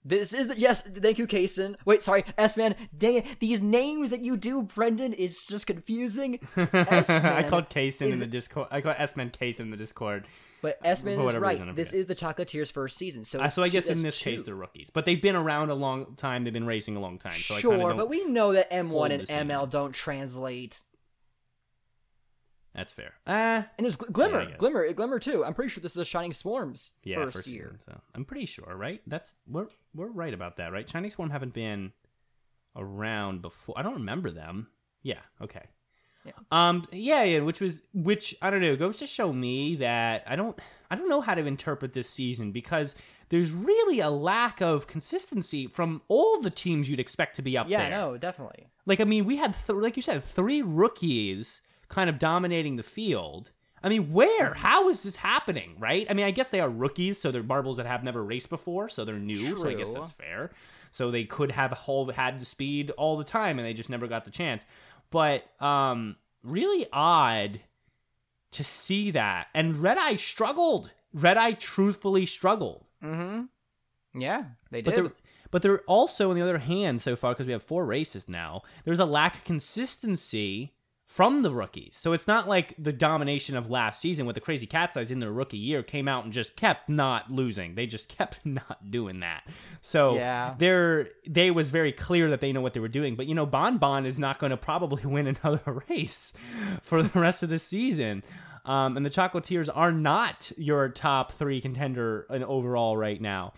Th- This is the yes. Thank you, Kaysen. Wait, sorry, S man. Dang it, these names that you do, Brendan, is just confusing. *laughs* I called Kaysen in the Discord. I called S Man Kaysen in the Discord. But S man is right. reason, this is the Chocolatiers' first season, so Uh, so I guess in this case they're rookies, but they've been around a long time. They've been racing a long time. So sure, but we know that M1 and. ML don't translate. That's fair. Ah, And there's Gl- Glimmer, guess. Glimmer, Glimmer too. I'm pretty sure this is the Shining Swarms yeah, first, year. season, so I'm pretty sure, right? That's we're we're right about that, right? Shining Swarm haven't been around before. I don't remember them. Yeah. Okay. Yeah. Um. Yeah. Yeah. Which was which I don't know. Goes to show me that I don't I don't know how to interpret this season because there's really a lack of consistency from all the teams you'd expect to be up there. Yeah, no, definitely. Like I mean, we had th- like you said, three rookies kind of dominating the field. I mean, where? How is this happening? Right? I mean, I guess they are rookies, so they're marbles that have never raced before, so they're new. True. So I guess that's fair. So they could have whole had the speed all the time, and they just never got the chance. But um, really odd to see that. And Red Eye struggled. Red Eye truthfully struggled. Mm-hmm. Yeah, they But did. they're but they're also on the other hand so far because we have four races now. There's a lack of consistency from the rookies. So it's not like the domination of last season with the Crazy Cat's Eyes in their rookie year came out and just kept not losing. They just *laughs* kept not doing that. So Yeah. they're they was very clear that they know what they were doing. But you know, Bon Bon is not going to probably *laughs* win another *laughs* race for the rest of the season. Um, and the Chocolatiers are not your top three contender in overall right now.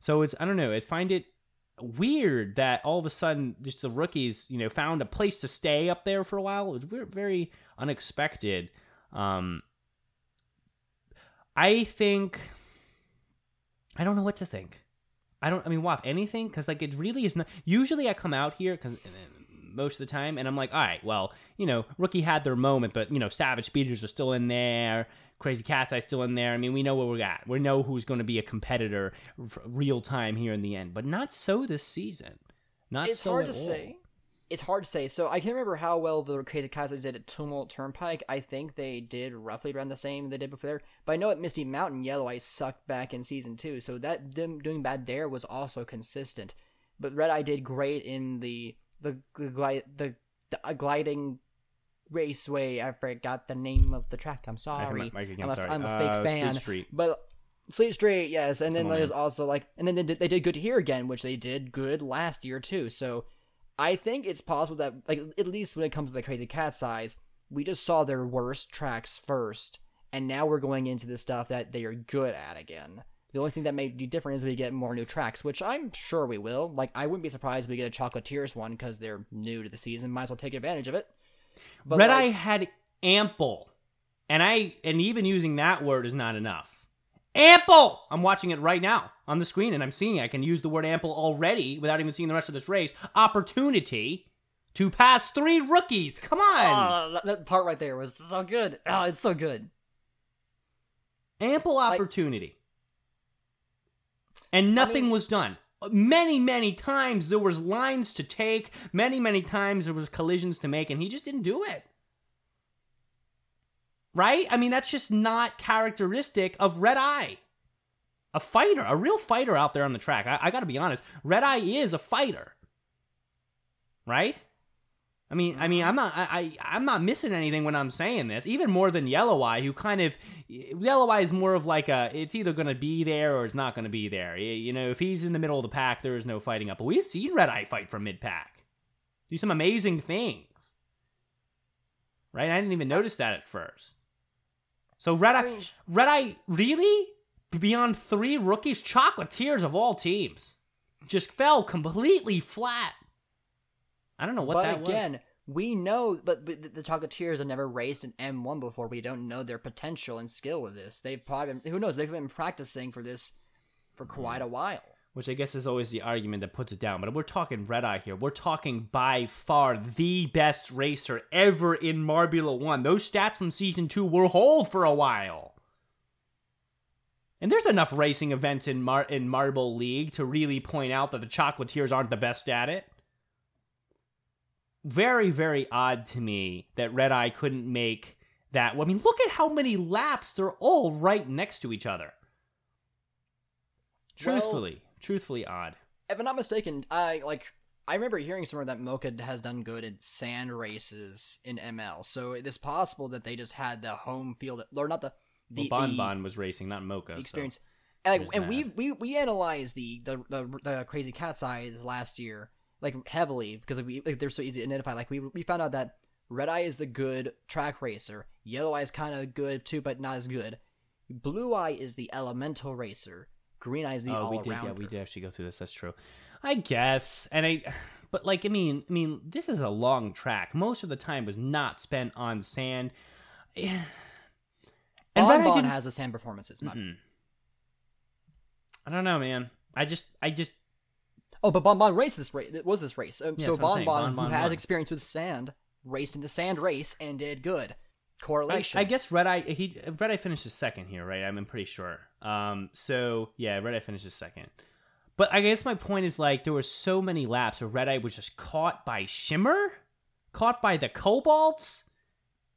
So it's I don't know. I find it weird that all of a sudden just the rookies, you know, found a place to stay up there for a while. It was very, unexpected. Um, I think I don't know what to think. I don't. I mean, Waff, anything? Because like it really is not. Usually, I come out here because most of the time, and I'm like, all right, well, you know, rookie had their moment, but you know, Savage Speeders are still in there. Crazy Cat's Eye still in there. I mean, we know where we're at. We know who's going to be a competitor r- real time here in the end, but not so this season. Not so. it's so hard to all. say. It's hard to say. So I can't remember how well the Crazy Cats did at Tumult Turnpike. I think they did roughly around the same they did before there. But I know at Misty Mountain, Yellow Eye sucked back in season two, so that them doing bad there was also consistent. But Red Eye did great in the the the, the, the uh, gliding raceway. I forgot the name of the track. I'm sorry. Mike again, I'm, a, sorry. I'm a Uh, fake Sleet fan. Street. But Sleet Street, yes, and then there's man. also like, and then they did, they did good here again, which they did good last year too. So I think it's possible that, like, at least when it comes to the Crazy Cat's Eyes, we just saw their worst tracks first, and now we're going into the stuff that they are good at again. The only thing that may be different is we get more new tracks, which I'm sure we will. Like, I wouldn't be surprised if we get a Chocolatiers one because they're new to the season. Might as well take advantage of it. But Red like, Eye had ample, and I and even using that word is not enough. Ample. I'm watching it right now on the screen, and I'm seeing I can use the word ample already without even seeing the rest of this race. Opportunity to pass three rookies. Come ah, on, Oh, that, part right there was so good. Oh, it's so good. ample opportunity, and nothing mean- was done. Many, many times there was lines to take. Many, many times there was collisions to make, and he just didn't do it. Right? I mean, that's just not characteristic of Red Eye. A fighter, a real fighter out there on the track. I, I got to be honest. Red Eye is a fighter. Right? I mean, I mean, I'm not, I, I, I'm not missing anything when I'm saying this. Even more than Yellow Eye, who kind of, Yellow Eye is more of like a, it's either going to be there or it's not going to be there. You, you know, if he's in the middle of the pack, there is no fighting up. But we've seen Red Eye fight from mid pack, do some amazing things. Right? I didn't even notice that at first. So Red Eye, Red Eye, really? Beyond three rookies, chocolatiers of all teams, just fell completely flat. I don't know what but that was. again, we know, but, but the, the Chocolatiers have never raced an M1 before. We don't know their potential and skill with this. They've probably, been, who knows, they've been practicing for this for quite a while. Which I guess is always the argument that puts it down. But we're talking Red Eye here. We're talking by far the best racer ever in Marbula 1. Those stats from season 2 will hold for a while. And there's enough racing events in Mar- in Marble League to really point out that the Chocolatiers aren't the best at it. Very, very odd to me that Red Eye couldn't make that. I mean, look at how many laps they're all right next to each other. Well- Truthfully, truthfully odd. If I'm not mistaken, I like I remember hearing somewhere that Mocha has done good in sand races in ML. So it is possible that they just had the home field, or not the the, well, Bon Bon was racing, not Mocha. the so- experience. And, like, and we we we analyzed the the the, the crazy cat's eyes last year like heavily because we like, they're so easy to identify. Like we we found out that red eye is the good track racer, yellow eye is kind of good too, but not as good. Blue eye is the elemental racer. Green eye is the oh, we did. Yeah, we did actually go through this. That's true. I guess, and I, but like, I mean, I mean, this is a long track. Most of the time was not spent on sand. *sighs* and Bon Bon has the sand performances. I don't know, man. I just, I just, Oh, but Bon Bon raced this race. It was this race. Um, Yeah, so that's Bon. Bon, who has experience with sand, raced in the sand race and did good. correlation. I, I guess Red Eye he Red Eye finishes second here, right? I'm pretty sure. Um, so yeah, Red Eye finishes second. But I guess my point is like there were so many laps where Red Eye was just caught by Shimmer, caught by the Cobalts,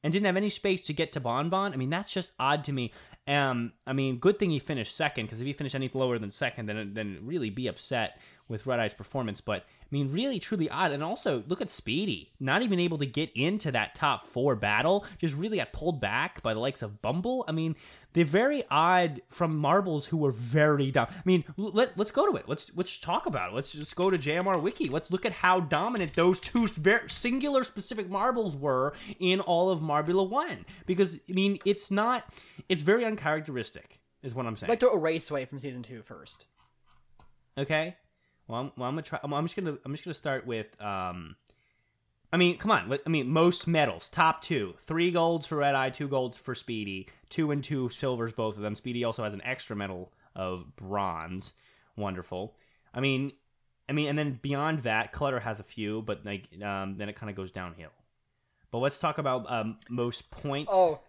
and didn't have any space to get to Bon Bon. I mean, that's just odd to me. Um, I mean, good thing he finished second because if he finished any lower than second, then then really be upset with Red Eye's performance. But I mean, really, truly odd. And also, look at Speedy, not even able to get into that top four battle, just really got pulled back by the likes of Bumble. I mean, they're very odd from marbles who were very dumb. I mean, let, let's go to it. Let's let's talk about it. Let's just go to JMR Wiki. Let's look at how dominant those two very singular specific marbles were in all of Marbula One. Because I mean, it's not. It's very uncharacteristic, is what I'm saying. I'd like to erase away from season two first. Okay. Well, I'm, well, I'm gonna try. I'm, I'm just gonna. I'm just gonna start with. Um, I mean, come on. I mean, most medals, top two, three golds for Red Eye, two golds for Speedy, two and two silvers, both of them. Speedy also has an extra medal of bronze. Wonderful. I mean, I mean, and then beyond that, Clutter has a few, but like, um, then it kind of goes downhill. But let's talk about um, most points. Oh,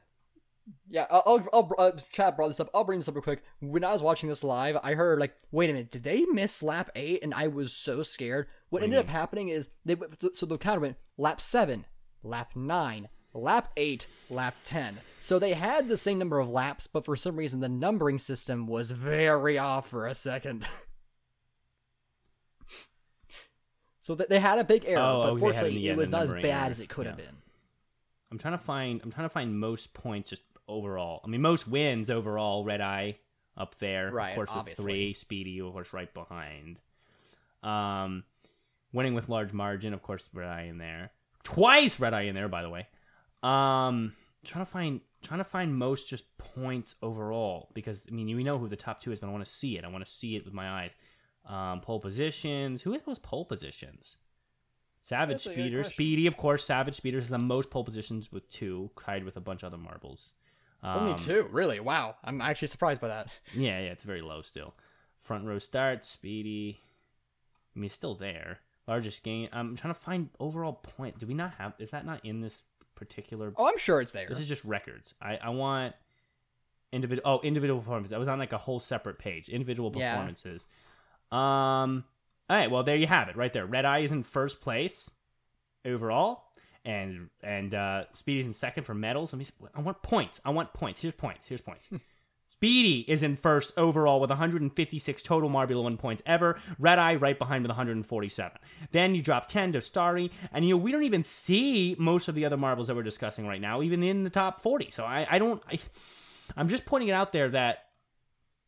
yeah, I'll, I'll, I'll uh, Chad brought this up. I'll bring this up real quick. When I was watching this live, I heard like, wait a minute, did they miss lap eight? And I was so scared. What, ended up happening is they went- so the counter went lap seven, lap nine, lap eight, lap ten. So they had the same number of laps, but for some reason the numbering system was very off for a second. *laughs* so that they had a big error, Oh, but oh, they had it in fortunately it was not as bad error. as it could have been. I'm trying to find. I'm trying to find most points just overall. I mean, most wins overall. Red Eye up there, Right, Of course, with obviously. three. Speedy, of course, right behind. Um, winning with large margin, of course, Red Eye in there. Twice Red Eye in there, by the way. Um, trying to find trying to find most just points overall because I mean we know who the top two is, but I want to see it. I want to see it with my eyes. Um, pole positions. Who has most pole positions? Savage That's a Speeder. Speedy, of course. Savage Speeders has the most pole positions with two, tied with a bunch of other marbles. Only Um, two, really? Wow, I'm actually surprised by that. *laughs* Yeah, yeah, it's very low still. Front row start, Speedy. I mean, still there. Largest gain. I'm trying to find overall point. Do we not have? Is that not in this particular? Oh, I'm sure it's there. This is just records. I I want individual. Oh, individual performance. I was on like a whole separate page. Individual performances. Yeah. performances. Um. All right. Well, there you have it, right there. Red Eye is in first place overall, and and uh, Speedy's in second for medals. Let me. I want points. I want points. Here's points. Here's points. *laughs* Speedy is in first overall with 156 total Marbula 1 points ever. Red Eye right behind with 147. Then you drop 10 to Starry, and you know we don't even see most of the other marbles that we're discussing right now, even in the top 40. So I, I don't. I, I'm just pointing it out there that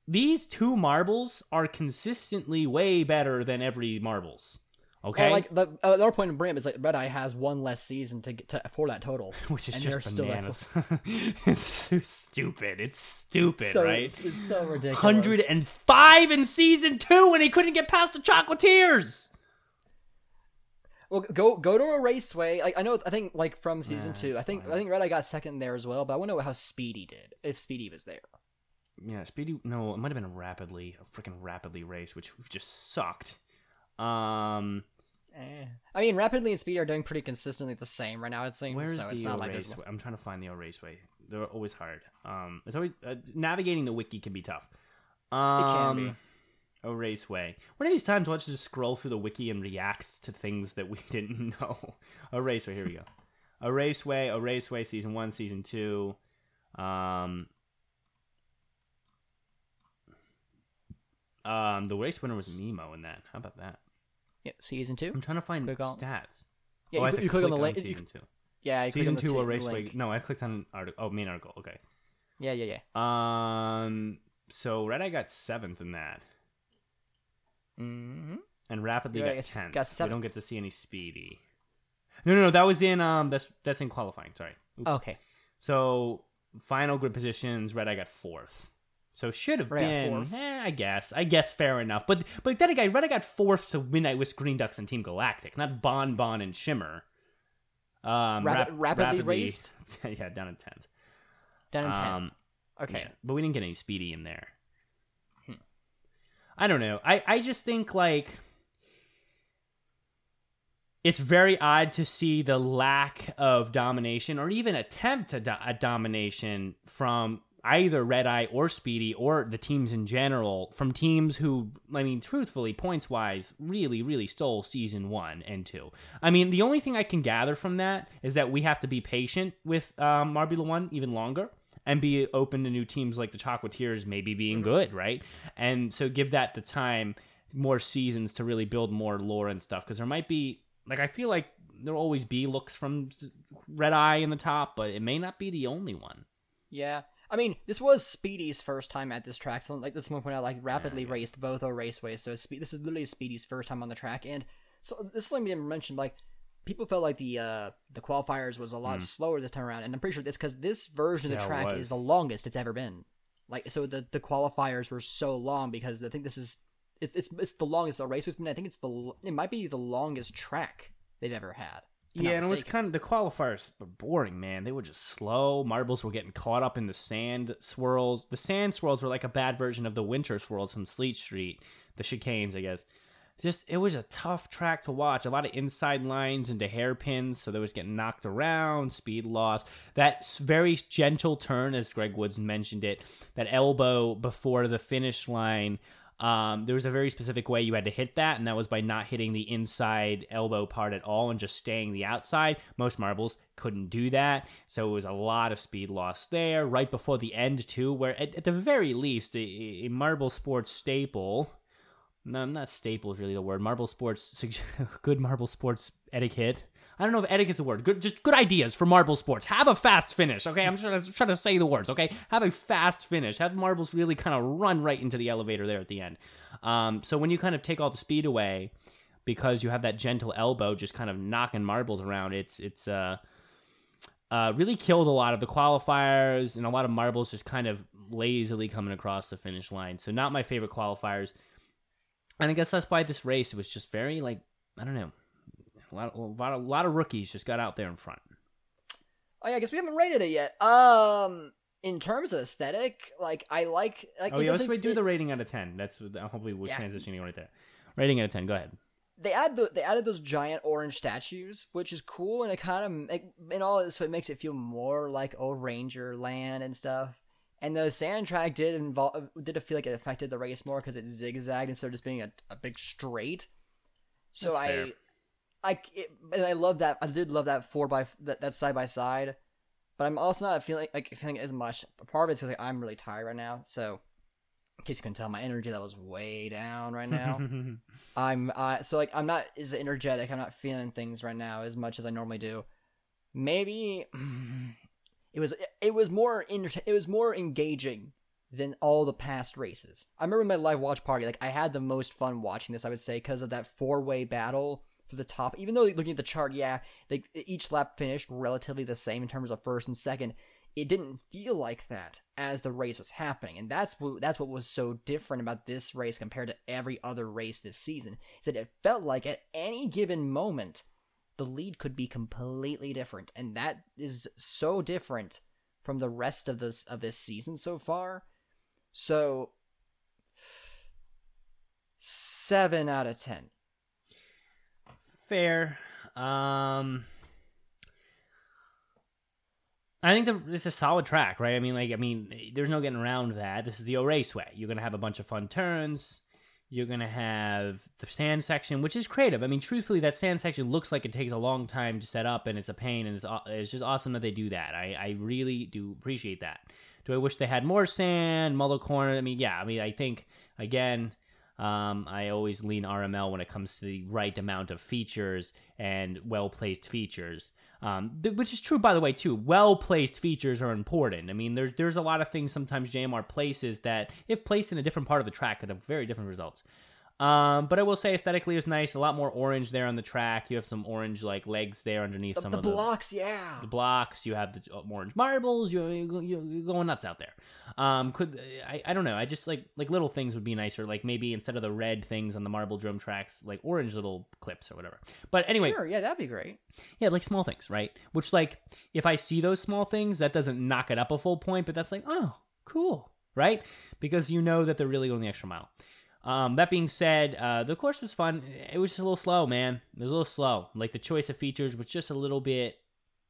these two marbles are consistently way better than every marbles. Okay, And like the uh, other point in Brim is like Red Eye has one less season to get to for that total, *laughs* which is and just they're still bananas. *laughs* it's so stupid. It's stupid, so, right? It's, it's so ridiculous. 105 in season two when he couldn't get past the Chocolatiers. Well, go go to a raceway. Like I know, I think like from season Nah, two, I think fine. I think Red Eye got second there as well. But I want to know how Speedy did if Speedy was there. Yeah, Speedy. No, it might have been a rapidly, a freaking rapidly race, which just sucked. Um, Eh. I mean, Rapidly and Speedy are doing pretty consistently the same right now. It seems where's so. the It's not like raceway? I'm trying to find the raceway. They're always hard. Um, it's always uh, navigating the wiki can be tough. Um, can be. O raceway. One of these times, let's just scroll through the wiki and react to things that we *laughs* didn't know. A raceway. Here we go. A raceway. A raceway. Season one. Season two. Um. Um, the race winner was Nemo in that. How about that? Yeah, season two. I'm trying to find Click on- stats. Yeah, oh, you, I have cl- to you click on the link. you- season two. yeah, you click Season on the two, the raceway. link. No, I clicked on article. Oh, main article. Okay. Yeah, yeah, yeah. Um. So Red Eye got seventh in that, Mm-hmm. and rapidly Red got tenth. got we don't get to see any speedy. No, no, no. That was in um. That's that's in qualifying. Sorry. Oops. Okay. So final grid positions, Red Eye got fourth. So should have been, fourth. eh, I guess. I guess fair enough. But but then again, Red got fourth to Midnight with Green Ducks and Team Galactic, not Bon Bon and Shimmer. Um, Rapid- rap- rapidly raced? *laughs* yeah, down in tenth. Down in tenth. Um, okay. Yeah, but we didn't get any speedy in there. Hmm. I don't know. I, I just think like it's very odd to see the lack of domination or even attempt at, do- at domination from either Red Eye or Speedy or the teams in general from teams who, I mean, truthfully, points wise, really, really stole season one and two. I mean, the only thing I can gather from that is that we have to be patient with um, Marbula One even longer and be open to new teams like the Chocolatiers maybe being good, right? And so give that the time, more seasons to really build more lore and stuff because there might be like I feel like there'll always be looks from Red Eye in the top, but it may not be the only one. Yeah. I mean, this was Speedy's first time at this track. So, like, this one point out, like, rapidly Yeah, I raced both our raceways. So, Spe- this is literally Speedy's first time on the track. And so, this is something we didn't mention. Like, people felt like the uh the qualifiers was a lot slower this time around. And I'm pretty sure that's because this version of. Yeah, the track is the longest it's ever been. Like, so the, the qualifiers were so long because I think this is. It's, it's, it's the longest the race has been. I think it's the it might be the longest track they've ever had. Yeah, and it was kind of the qualifiers were boring, man. They were just slow. Marbles were getting caught up in the sand swirls. The sand swirls were like a bad version of the winter swirls from Sleet Street, the chicanes, I guess. Just it was a tough track to watch. A lot of inside lines into hairpins, so they was getting knocked around, speed loss. That very gentle turn, as Greg Woods mentioned it, that elbow before the finish line. Um, there was a very specific way you had to hit that, and that was by not hitting the inside elbow part at all and just staying the outside. Most marbles couldn't do that, so it was a lot of speed loss there. Right before the end, too, where at, at the very least, a, a marble sports staple. No, not staple is really the word. Marble sports, *laughs* good marble sports etiquette. I don't know if etiquette's a word. Good, just good ideas for marble sports. Have a fast finish, okay? I'm trying to, trying to say the words, okay? Have a fast finish. Have marbles really kind of run right into the elevator there at the end. Um, so when you kind of take all the speed away, because you have that gentle elbow just kind of knocking marbles around, it's it's uh, uh, really killed a lot of the qualifiers and a lot of marbles just kind of lazily coming across the finish line. So not my favorite qualifiers. And I guess that's why this race was just very like I don't know, a lot, a lot, a lot of rookies just got out there in front. Oh yeah, I guess we haven't rated it yet. Um, in terms of aesthetic, like I like like Oh it yeah, let's do the rating out of ten. That's hopefully we're Yeah. transitioning right there. Rating out of ten. Go ahead. they add the they added those giant orange statues, which is cool, and it kind of in all this, so it makes it feel more like old Ranger Land and stuff. And the sand track did involve did it feel like it affected the race more because it zigzagged instead of just being a, a big straight. So That's I, fair. I it, and I love that. I did love that four by that, that side by side, but I'm also not feeling like feeling as much. Part of it's because like, I'm really tired right now. So in case you can tell, my energy level is way down right now. *laughs* I'm uh so like I'm not as energetic. I'm not feeling things right now as much as I normally do. Maybe *sighs* it was it was more inter- it was more engaging than all the past races. I remember my live watch party like I had the most fun watching this. I would say because of that four way battle for the top. Even though looking at the chart, yeah, like each lap finished relatively the same in terms of first and second. It didn't feel like that as the race was happening, and that's what that's what was so different about this race compared to every other race this season. Is that it felt like at any given moment, the lead could be completely different, and that is so different from the rest of this of this season so far. So, seven out of ten. Fair. Um, I think the, it's a solid track, right? I mean, like, I mean, there's no getting around that. This is the O Raceway. You're gonna have a bunch of fun turns. You're gonna have the sand section, which is creative. I mean, truthfully, that sand section looks like it takes a long time to set up, and it's a pain, and it's it's just awesome that they do that. I I really do appreciate that. Do I wish they had more sand, Muller corner? I mean, yeah. I mean, I think again, um, I always lean RML when it comes to the right amount of features and well placed features. Um, th- which is true, by the way, too. Well placed features are important. I mean, there's there's a lot of things sometimes JMR places that, if placed in a different part of the track, could have very different results. Um, but I will say aesthetically it's nice. A lot more orange there on the track. You have some orange like legs there underneath The, some the of the blocks, yeah. the blocks. You have the uh, orange marbles. You you you're going nuts out there. Um, could I? I don't know. I just like like little things would be nicer. Like maybe instead of the red things on the marble drum tracks, like orange little clips or whatever. But anyway, Sure, yeah, that'd be great. yeah, like small things, right? Which like if I see those small things, that doesn't knock it up a full point, but that's like oh cool, right? Because you know that they're really going the extra mile. Um, that being said, uh, the course was fun. It was just a little slow, man. It was a little slow. Like the choice of features was just a little bit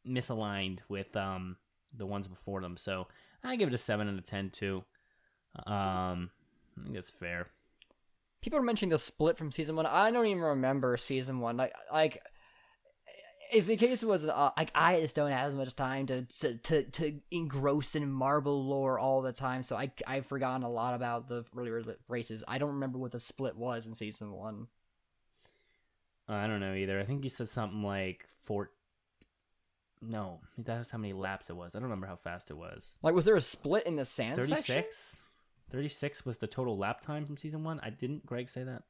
misaligned with um the ones before them. So I give it a seven out of ten too. Um, I think that's fair. People are mentioning the split from season one. I don't even remember season one. Like, like if the case was uh, like I just don't have as much time to, to to to engross in marble lore all the time, so I I've forgotten a lot about the earlier races. I don't remember what the split was in season one. I don't know either. I think you said something like four. No, that was how many laps it was. I don't remember how fast it was. Like, was there a split in the sand section? 36? 36 was the total lap time from season one. I didn't Greg say that.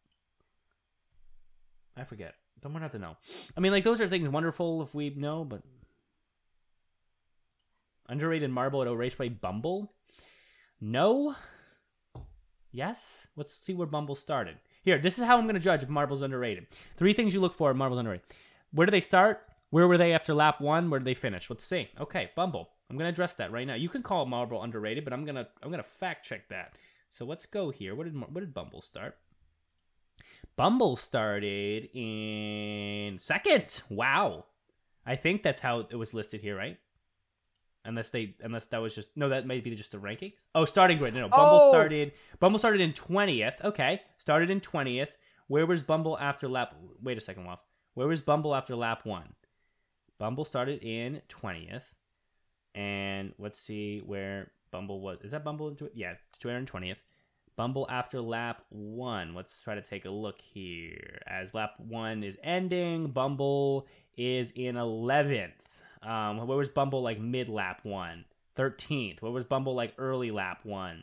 I forget. Someone have to know. I mean, like those are things wonderful if we know, but underrated marble at O Raceway Bumble. No. Yes. Let's see where Bumble started. Here, this is how I'm going to judge if Marble's underrated. Three things you look for Marble's underrated. Where do they start? Where were they after lap one? Where did they finish? Let's see. Okay, Bumble. I'm gonna address that right now. You can call Marble underrated, but I'm gonna I'm gonna fact check that. So let's go here. Where did where did Bumble start? Bumble started in second. Wow. I think that's how it was listed here, right? Unless they unless that was just no, that may be just the rankings. Oh, starting grid. No, no. Bumble Oh! started Bumble started in twentieth. Okay. Started in twentieth. Where was Bumble after lap wait a second, Wolf. Where was Bumble after lap one? Bumble started in twentieth. And let's see where Bumble was. Is that Bumble? into- it? Yeah, 220th. Bumble after lap one. Let's try to take a look here. As lap one is ending, Bumble is in 11th. Um, where was Bumble like mid lap one? 13th. Where was Bumble like early lap one?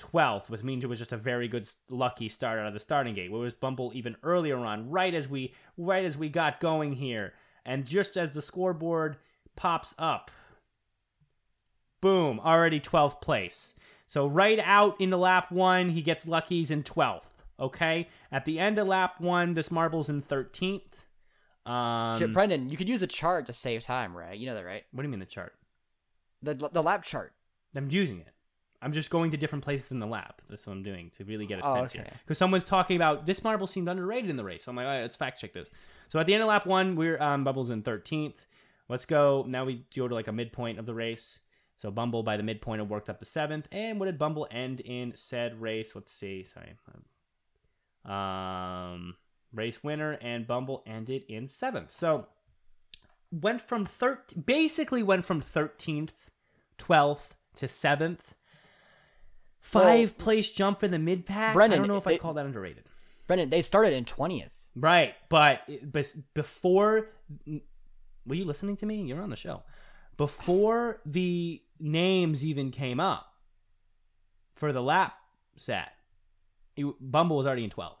12th, which means it was just a very good lucky start out of the starting gate. Where was Bumble even earlier on, right as we right as we got going here, and just as the scoreboard pops up, boom, already 12th place. So right out into lap one, he gets lucky. He's in 12th. Okay, at the end of lap one, this marble's in 13th. Um, Shit, Brendan, you could use a chart to save time, right? You know that, right? what do you mean the chart? The the lap chart. I'm using it. I'm just going to different places in the lap. That's what I'm doing to really get a Oh, sense here. Because someone's talking about this marble seemed underrated in the race. So I'm like, right, let's fact check this. So at the end of lap one, we're um, Bumble's in 13th. Let's go. Now we go to like a midpoint of the race. So Bumble by the midpoint had worked up to seventh. And what did Bumble end in said race? Let's see. Sorry. Um, race winner and Bumble ended in seventh. So went from thir- basically went from 13th, 12th to seventh. Five place jump for the mid pack. I don't know if I call that underrated. Brendan, they started in twentieth. Right, but but before, were you listening to me? You're on the show. Before the names even came up for the lap set, Bumble was already in 12.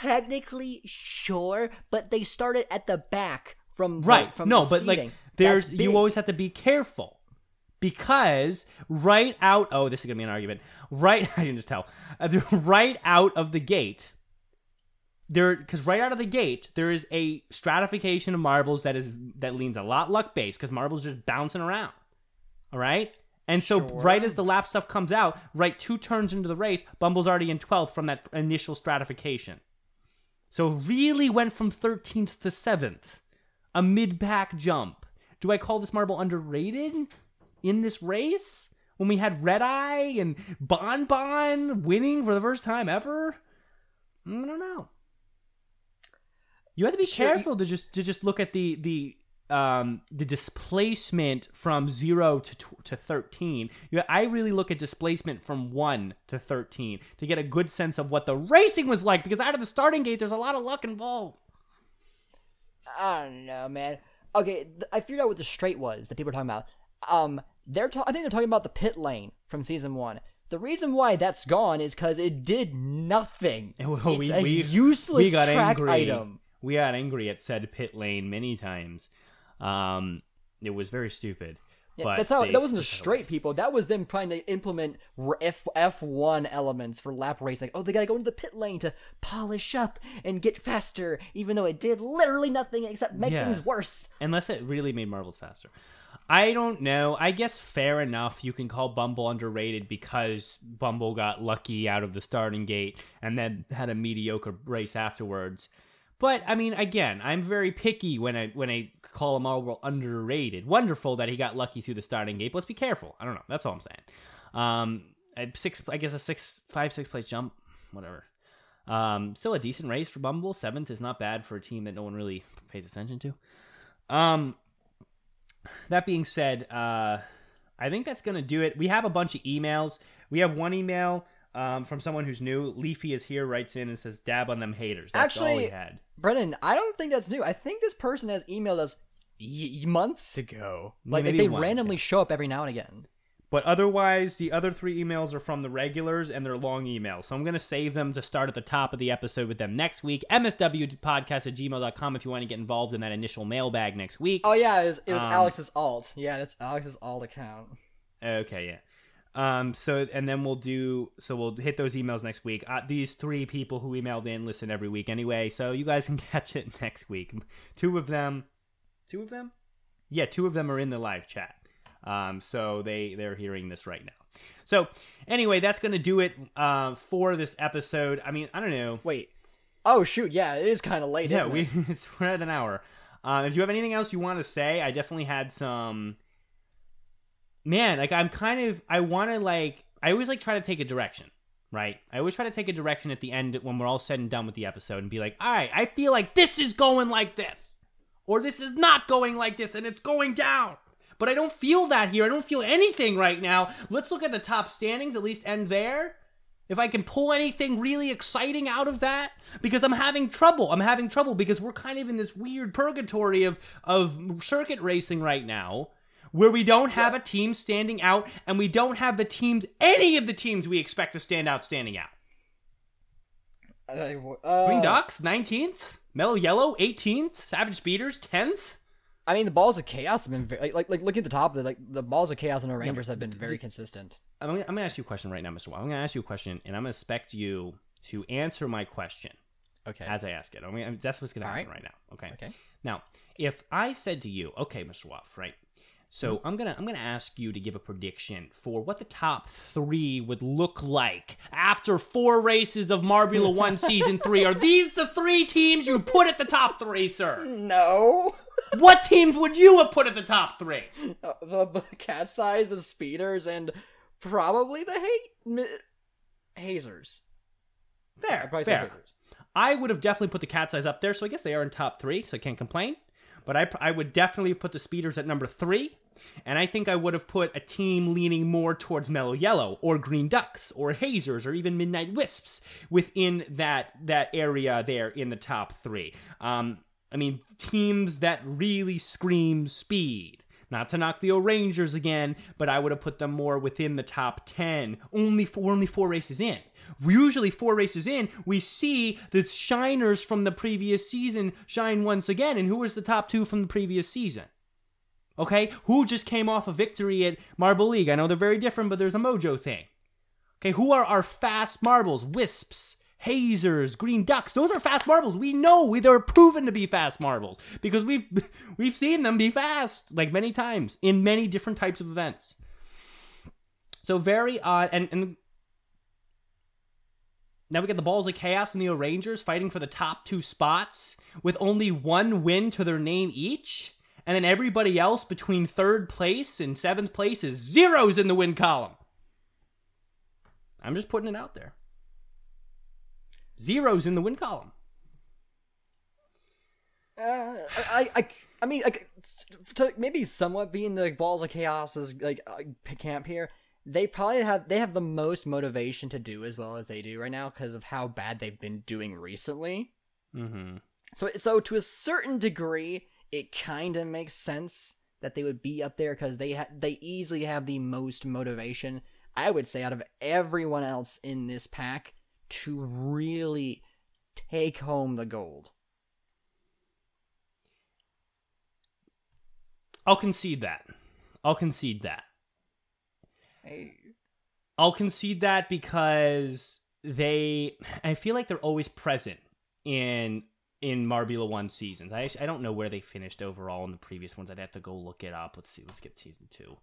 Technically, sure, but they started at the back from the- Right. from no, the but like there's you always have to be careful because right out oh this is gonna be an argument. Right *laughs* I can just tell. Uh, *laughs* right out of the gate there because right out of the gate there is a stratification of marbles that is that leans a lot luck based because marbles just bouncing around. All right and so right as the lap stuff comes out right two turns into the race bumble's already in 12th from that initial stratification. So really went from 13th to 7th a mid-pack jump. Do i call this marble underrated in this race? When we had red eye and bon bon winning for the first time ever? Mm, I don't know you have to be Sure, you- careful to just to just look at the the um the displacement from 0 to tw- to 13 you, i really look at displacement from 1 to 13 to get a good sense of what the racing was like because out of the starting gate there's a lot of luck involved I don't know, man. Okay, th- I figured out what the straight was that people are talking about. Um, they're ta- I think they're talking about the pit lane from season one. The reason why that's gone is because it did nothing. *laughs* Well, it's we- a we- useless we got track angry. item. We got angry at said pit lane many times. Um, it was very stupid. Yeah, but that's how that wasn't it straight people. That was them trying to implement F F one elements for lap racing. Oh, they gotta go into the pit lane to polish up and get faster, even though it did literally nothing except make Yeah. things worse. unless it really made marbles faster. I don't know. I guess fair enough. You can call Bumble underrated because Bumble got lucky out of the starting gate and then had a mediocre race afterwards. But I mean, again, I'm very picky when I when I call him all underrated. Wonderful that he got lucky through the starting gate. But let's be careful. I don't know. That's all I'm saying. Um, six, I guess a six, five, six place jump, whatever. Um, still a decent race for Bumble. Seventh is not bad for a team that no one really pays attention to. Um, that being said, uh, I think that's gonna do it. We have a bunch of emails. We have one email um, from someone who's new. Leafy is here, writes in and says, "Dab on them haters." That's all Actually- we had. Brennan, I don't think that's new. I think this person has emailed us y- months ago. Like maybe they once, randomly yeah. show up every now and again. But otherwise, the other three emails are from the regulars and they're long emails. So I'm going to save them to start at the top of the episode with them next week. MSWpodcast at gmail.com if you want to get involved in that initial mailbag next week. Oh yeah, it was, it was Um, Alex's alt. Yeah, that's Alex's alt account. Okay, yeah. Um, so and then we'll do so we'll hit those emails next week. Uh, these three people who emailed in listen every week anyway, so you guys *laughs* can catch it next week. Two of them, two of them, yeah, two of them are in the live chat. Um, so they they're hearing this right now. So anyway, that's gonna do it uh, for this episode. I mean, I don't know. Wait. Oh shoot, yeah, it is kind of late. Yeah, we it? *laughs* it's we're at an hour. Uh, if you have anything else you want to say, I definitely had some. Man, like I'm kind of I want to like I always like try to take a direction, right? I always try to take a direction at the end when we're all said and done with the episode and be like, all right, I feel like this is going like this, or this is not going like this, and it's going down. But I don't feel that here. I don't feel anything right now. Let's look at the top standings. At least end there if I can pull anything really exciting out of that because I'm having trouble. I'm having trouble because we're kind of in this weird purgatory of of circuit racing right now where we don't have a team standing out and we don't have the teams any of the teams we expect to stand out standing out. Uh, Green Ducks 19th, Mellow Yellow 18th, Savage Speeders 10th. I mean, the balls of chaos have been very, like, like like look at the top. The, like the balls of chaos and the Rangers have been very consistent. I'm gonna, I'm gonna ask you a question right now, Mr. Wild. I'm gonna ask you a question and I'm gonna expect you to answer my question Okay. as I ask it. I mean, that's what's going to All happen right. right. now. Okay. Okay. Now, if I said to you, okay, Mr. Waff, right? So Hmm. I'm gonna I'm gonna ask you to give a prediction for what the top three would look like after four races of Marbula *laughs* One Season Three. Are these the three teams you put at the top three, sir? no. *laughs* What teams would you have put at the top three? Uh, the, the cat's eyes, the speeders, and probably the hate hazers. Fair, probably fair. hazers. I would have definitely put the cat's eyes up there, so I guess they are in top three, so I can't complain. But I, I would definitely put the speeders at number three, and I think I would have put a team leaning more towards Mellow Yellow or Green Ducks or Hazers or even Midnight Wisps within that that area there in the top three. Um, I mean teams that really scream speed. Not to knock the O'Rangers again, but I would have put them more within the top 10. Only four, only four races in. Usually, four races in, we see the shiners from the previous season shine once again. And who was the top two from the previous season? Okay? Who just came off a victory at Marble League? I know they're very different, but there's a mojo thing. Okay, who are our fast marbles? Wisps, hazers, green ducks. Those are fast marbles. We know we they're proven to be fast marbles because we've *laughs* we've seen them be fast like many times in many different types of events. So very odd and and now we get the balls of chaos and the Rangers fighting for the top two spots with only one win to their name each. And then everybody else between third place and seventh place is zeros in the win column. I'm just putting it out there. Zeros in the win column. Uh, I, I, I mean, like, to maybe somewhat being the balls of chaos's like uh, camp here, they probably have they have the most motivation to do as well as they do right now because of how bad they've been doing recently. Mm-hmm. So, so to a certain degree, it kind of makes sense that they would be up there because they ha- they easily have the most motivation. I would say out of everyone else in this pack to really take home the gold. I'll concede that. I'll concede that. Hey. I'll concede that because they I feel like they're always present in in Marbula One seasons. I actually, I don't know where they finished overall in the previous ones. I'd have to go look it up. Let's see. Let's get season two.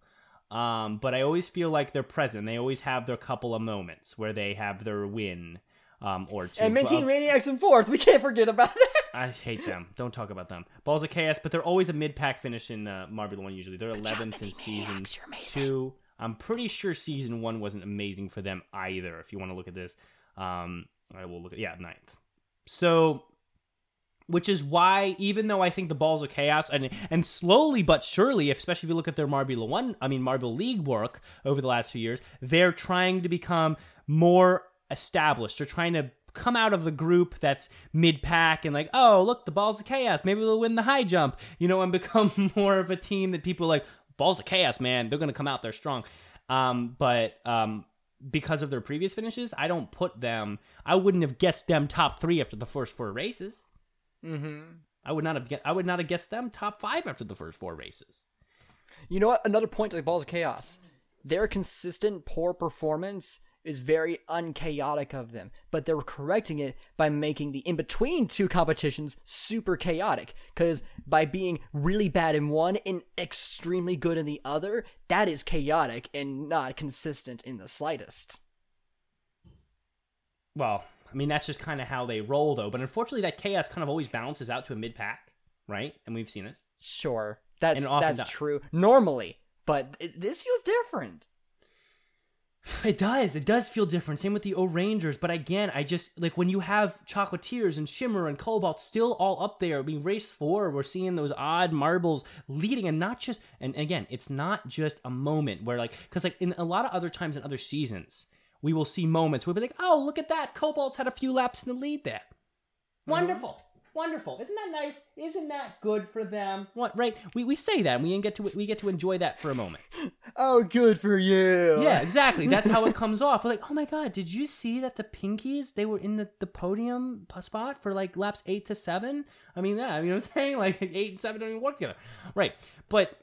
Um, but I always feel like they're present. They always have their couple of moments where they have their win um, or two. And Well, Team Maniacs in fourth. We can't forget about that. I hate them. Don't talk about them. Balls of Chaos, but they're always a mid pack finish in uh, Marbula One. Usually, they're eleventh in season two. I'm pretty sure season one wasn't amazing for them either. If you want to look at this, um, I will look at yeah ninth. So, which is why even though I think the Balls of Chaos and and slowly but surely, especially if you look at their Marbula One, I mean Marbula League work over the last few years, they're trying to become more established. They're trying to come out of the group that's mid pack and like, oh, look, the balls of chaos. Maybe they'll win the high jump, you know, and *laughs* become more of a team that people like, balls of chaos, man. They're to come out there strong. Um, but um, because of their previous finishes, I don't put them, I wouldn't have guessed them top three after the first four races. Mm-hmm. I would not have get, I would not have guessed them top five after the first four races. You know what? Another point to the Balls of Chaos. Their consistent poor performance is very unchaotic of them, but they're correcting it by making the in between two competitions super chaotic. Because by being really bad in one and extremely good in the other, that is chaotic and not consistent in the slightest. Well, I mean, that's just kind of how they roll, though. But unfortunately, that chaos kind of always balances out to a mid pack, right? And we've seen this. Sure, that's that's does. true normally, but it, this feels different. *sighs* It does. It does feel different. Same with the O Rangers. But again, I just like when you have Chocolatiers and Shimmer and Cobalt still all up there. Mean, race four, we're seeing those odd marbles leading, and not just. And again, it's not just a moment where like because like in a lot of other times in other seasons, we will see moments where we'll be like, oh, look at that, Cobalt's had a few laps in the lead there. Mm-hmm. Wonderful. Wonderful. Isn't that nice? Isn't that good for them? What right? We, we say that and we get to we get to enjoy that for a moment. *laughs* Oh, good for you. Yeah, exactly. That's how it *laughs* comes off. We're like, oh my god, did you see that the Pinkies they were in the, the podium spot for like laps eight to seven? I mean, yeah, you know what I'm saying? *laughs* Like eight and seven don't even work together, right? But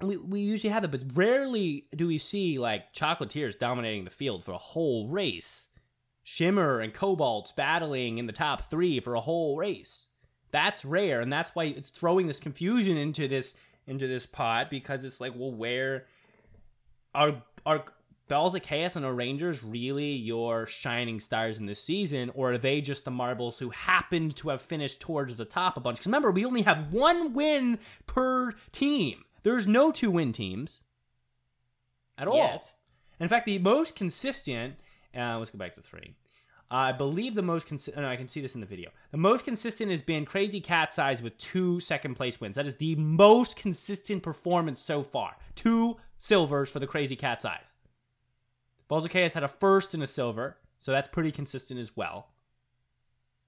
we we usually have that, but rarely do we see like Chocolatiers dominating the field for a whole race. Shimmer and Cobalts battling in the top three for a whole race. That's rare, and that's why it's throwing this confusion into this into this pot because it's like, well, where are are Balls of Chaos and the Rangers really your shining stars in this season, or are they just the marbles who happened to have finished towards the top a bunch? Because remember, we only have one win per team. There's no two win teams at all. Yet. In fact, the most consistent. Uh, let's go back to three. I believe the most consistent. No, I can see this in the video. The most consistent has been Crazy Cat's Eyes with two second place wins. That is the most consistent performance so far. Two silvers for the Crazy Cat's Eyes. Balls had a first and a silver, so that's pretty consistent as well.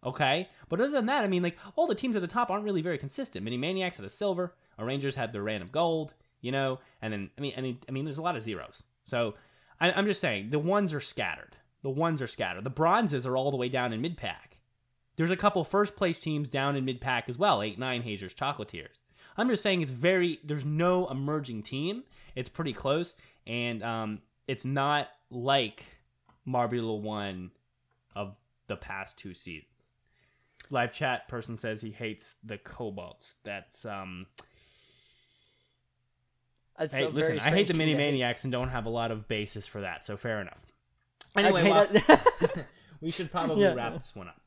Okay, but other than that, I mean, like all the teams at the top aren't really very consistent. Mini Maniacs had a silver, Rangers had their random gold, you know, and then I mean, I mean, I mean, there's a lot of zeros. So I, I'm just saying the ones are scattered. The ones are scattered. The bronzes are all the way down in mid pack. There's a couple first place teams down in mid pack as well. Eight, nine Hazers, Chocolatiers. I'm just saying it's very. There's no emerging team. It's pretty close, and um, it's not like Marbula One of the past two seasons. Live chat person says he hates the Cobalts. That's um. It's Hey, a listen, very I hate the mini team to hate. maniacs and don't have a lot of basis for that, so fair enough. Anyway, Okay, well, that- *laughs* *laughs* we should probably Yeah. wrap this one up.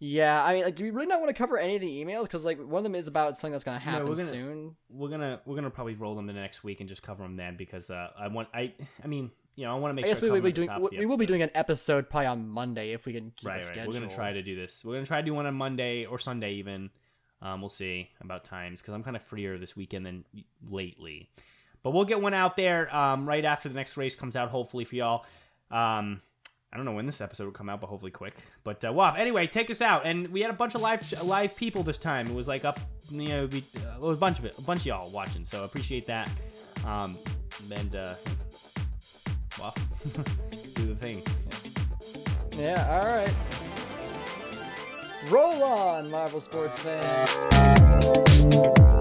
yeah, I mean, like, do we really not want to cover any of the emails? Because like one of them is about something that's gonna happen we're gonna- soon. We're gonna we're gonna probably roll them the next week and just cover them then because uh, I want I I mean you know I want to make I guess sure we I will be doing we, we will be doing an episode probably on Monday if we can keep a right schedule. right. We're gonna try to do this. We're gonna try to do one on Monday or Sunday even. Um, we'll see about times because I'm kind of freer this weekend than lately. But we'll get one out there um, right after the next race comes out, hopefully for y'all. Um, I don't know when this episode will come out, but hopefully quick. But uh, well, anyway, take us out. And we had a bunch of live live people this time. It was like up, you know, we, uh, it was a bunch of it, a bunch of y'all watching. So appreciate that. Um, and uh, well, *laughs* do the thing. Yeah, all right. Roll on, marble sports fans.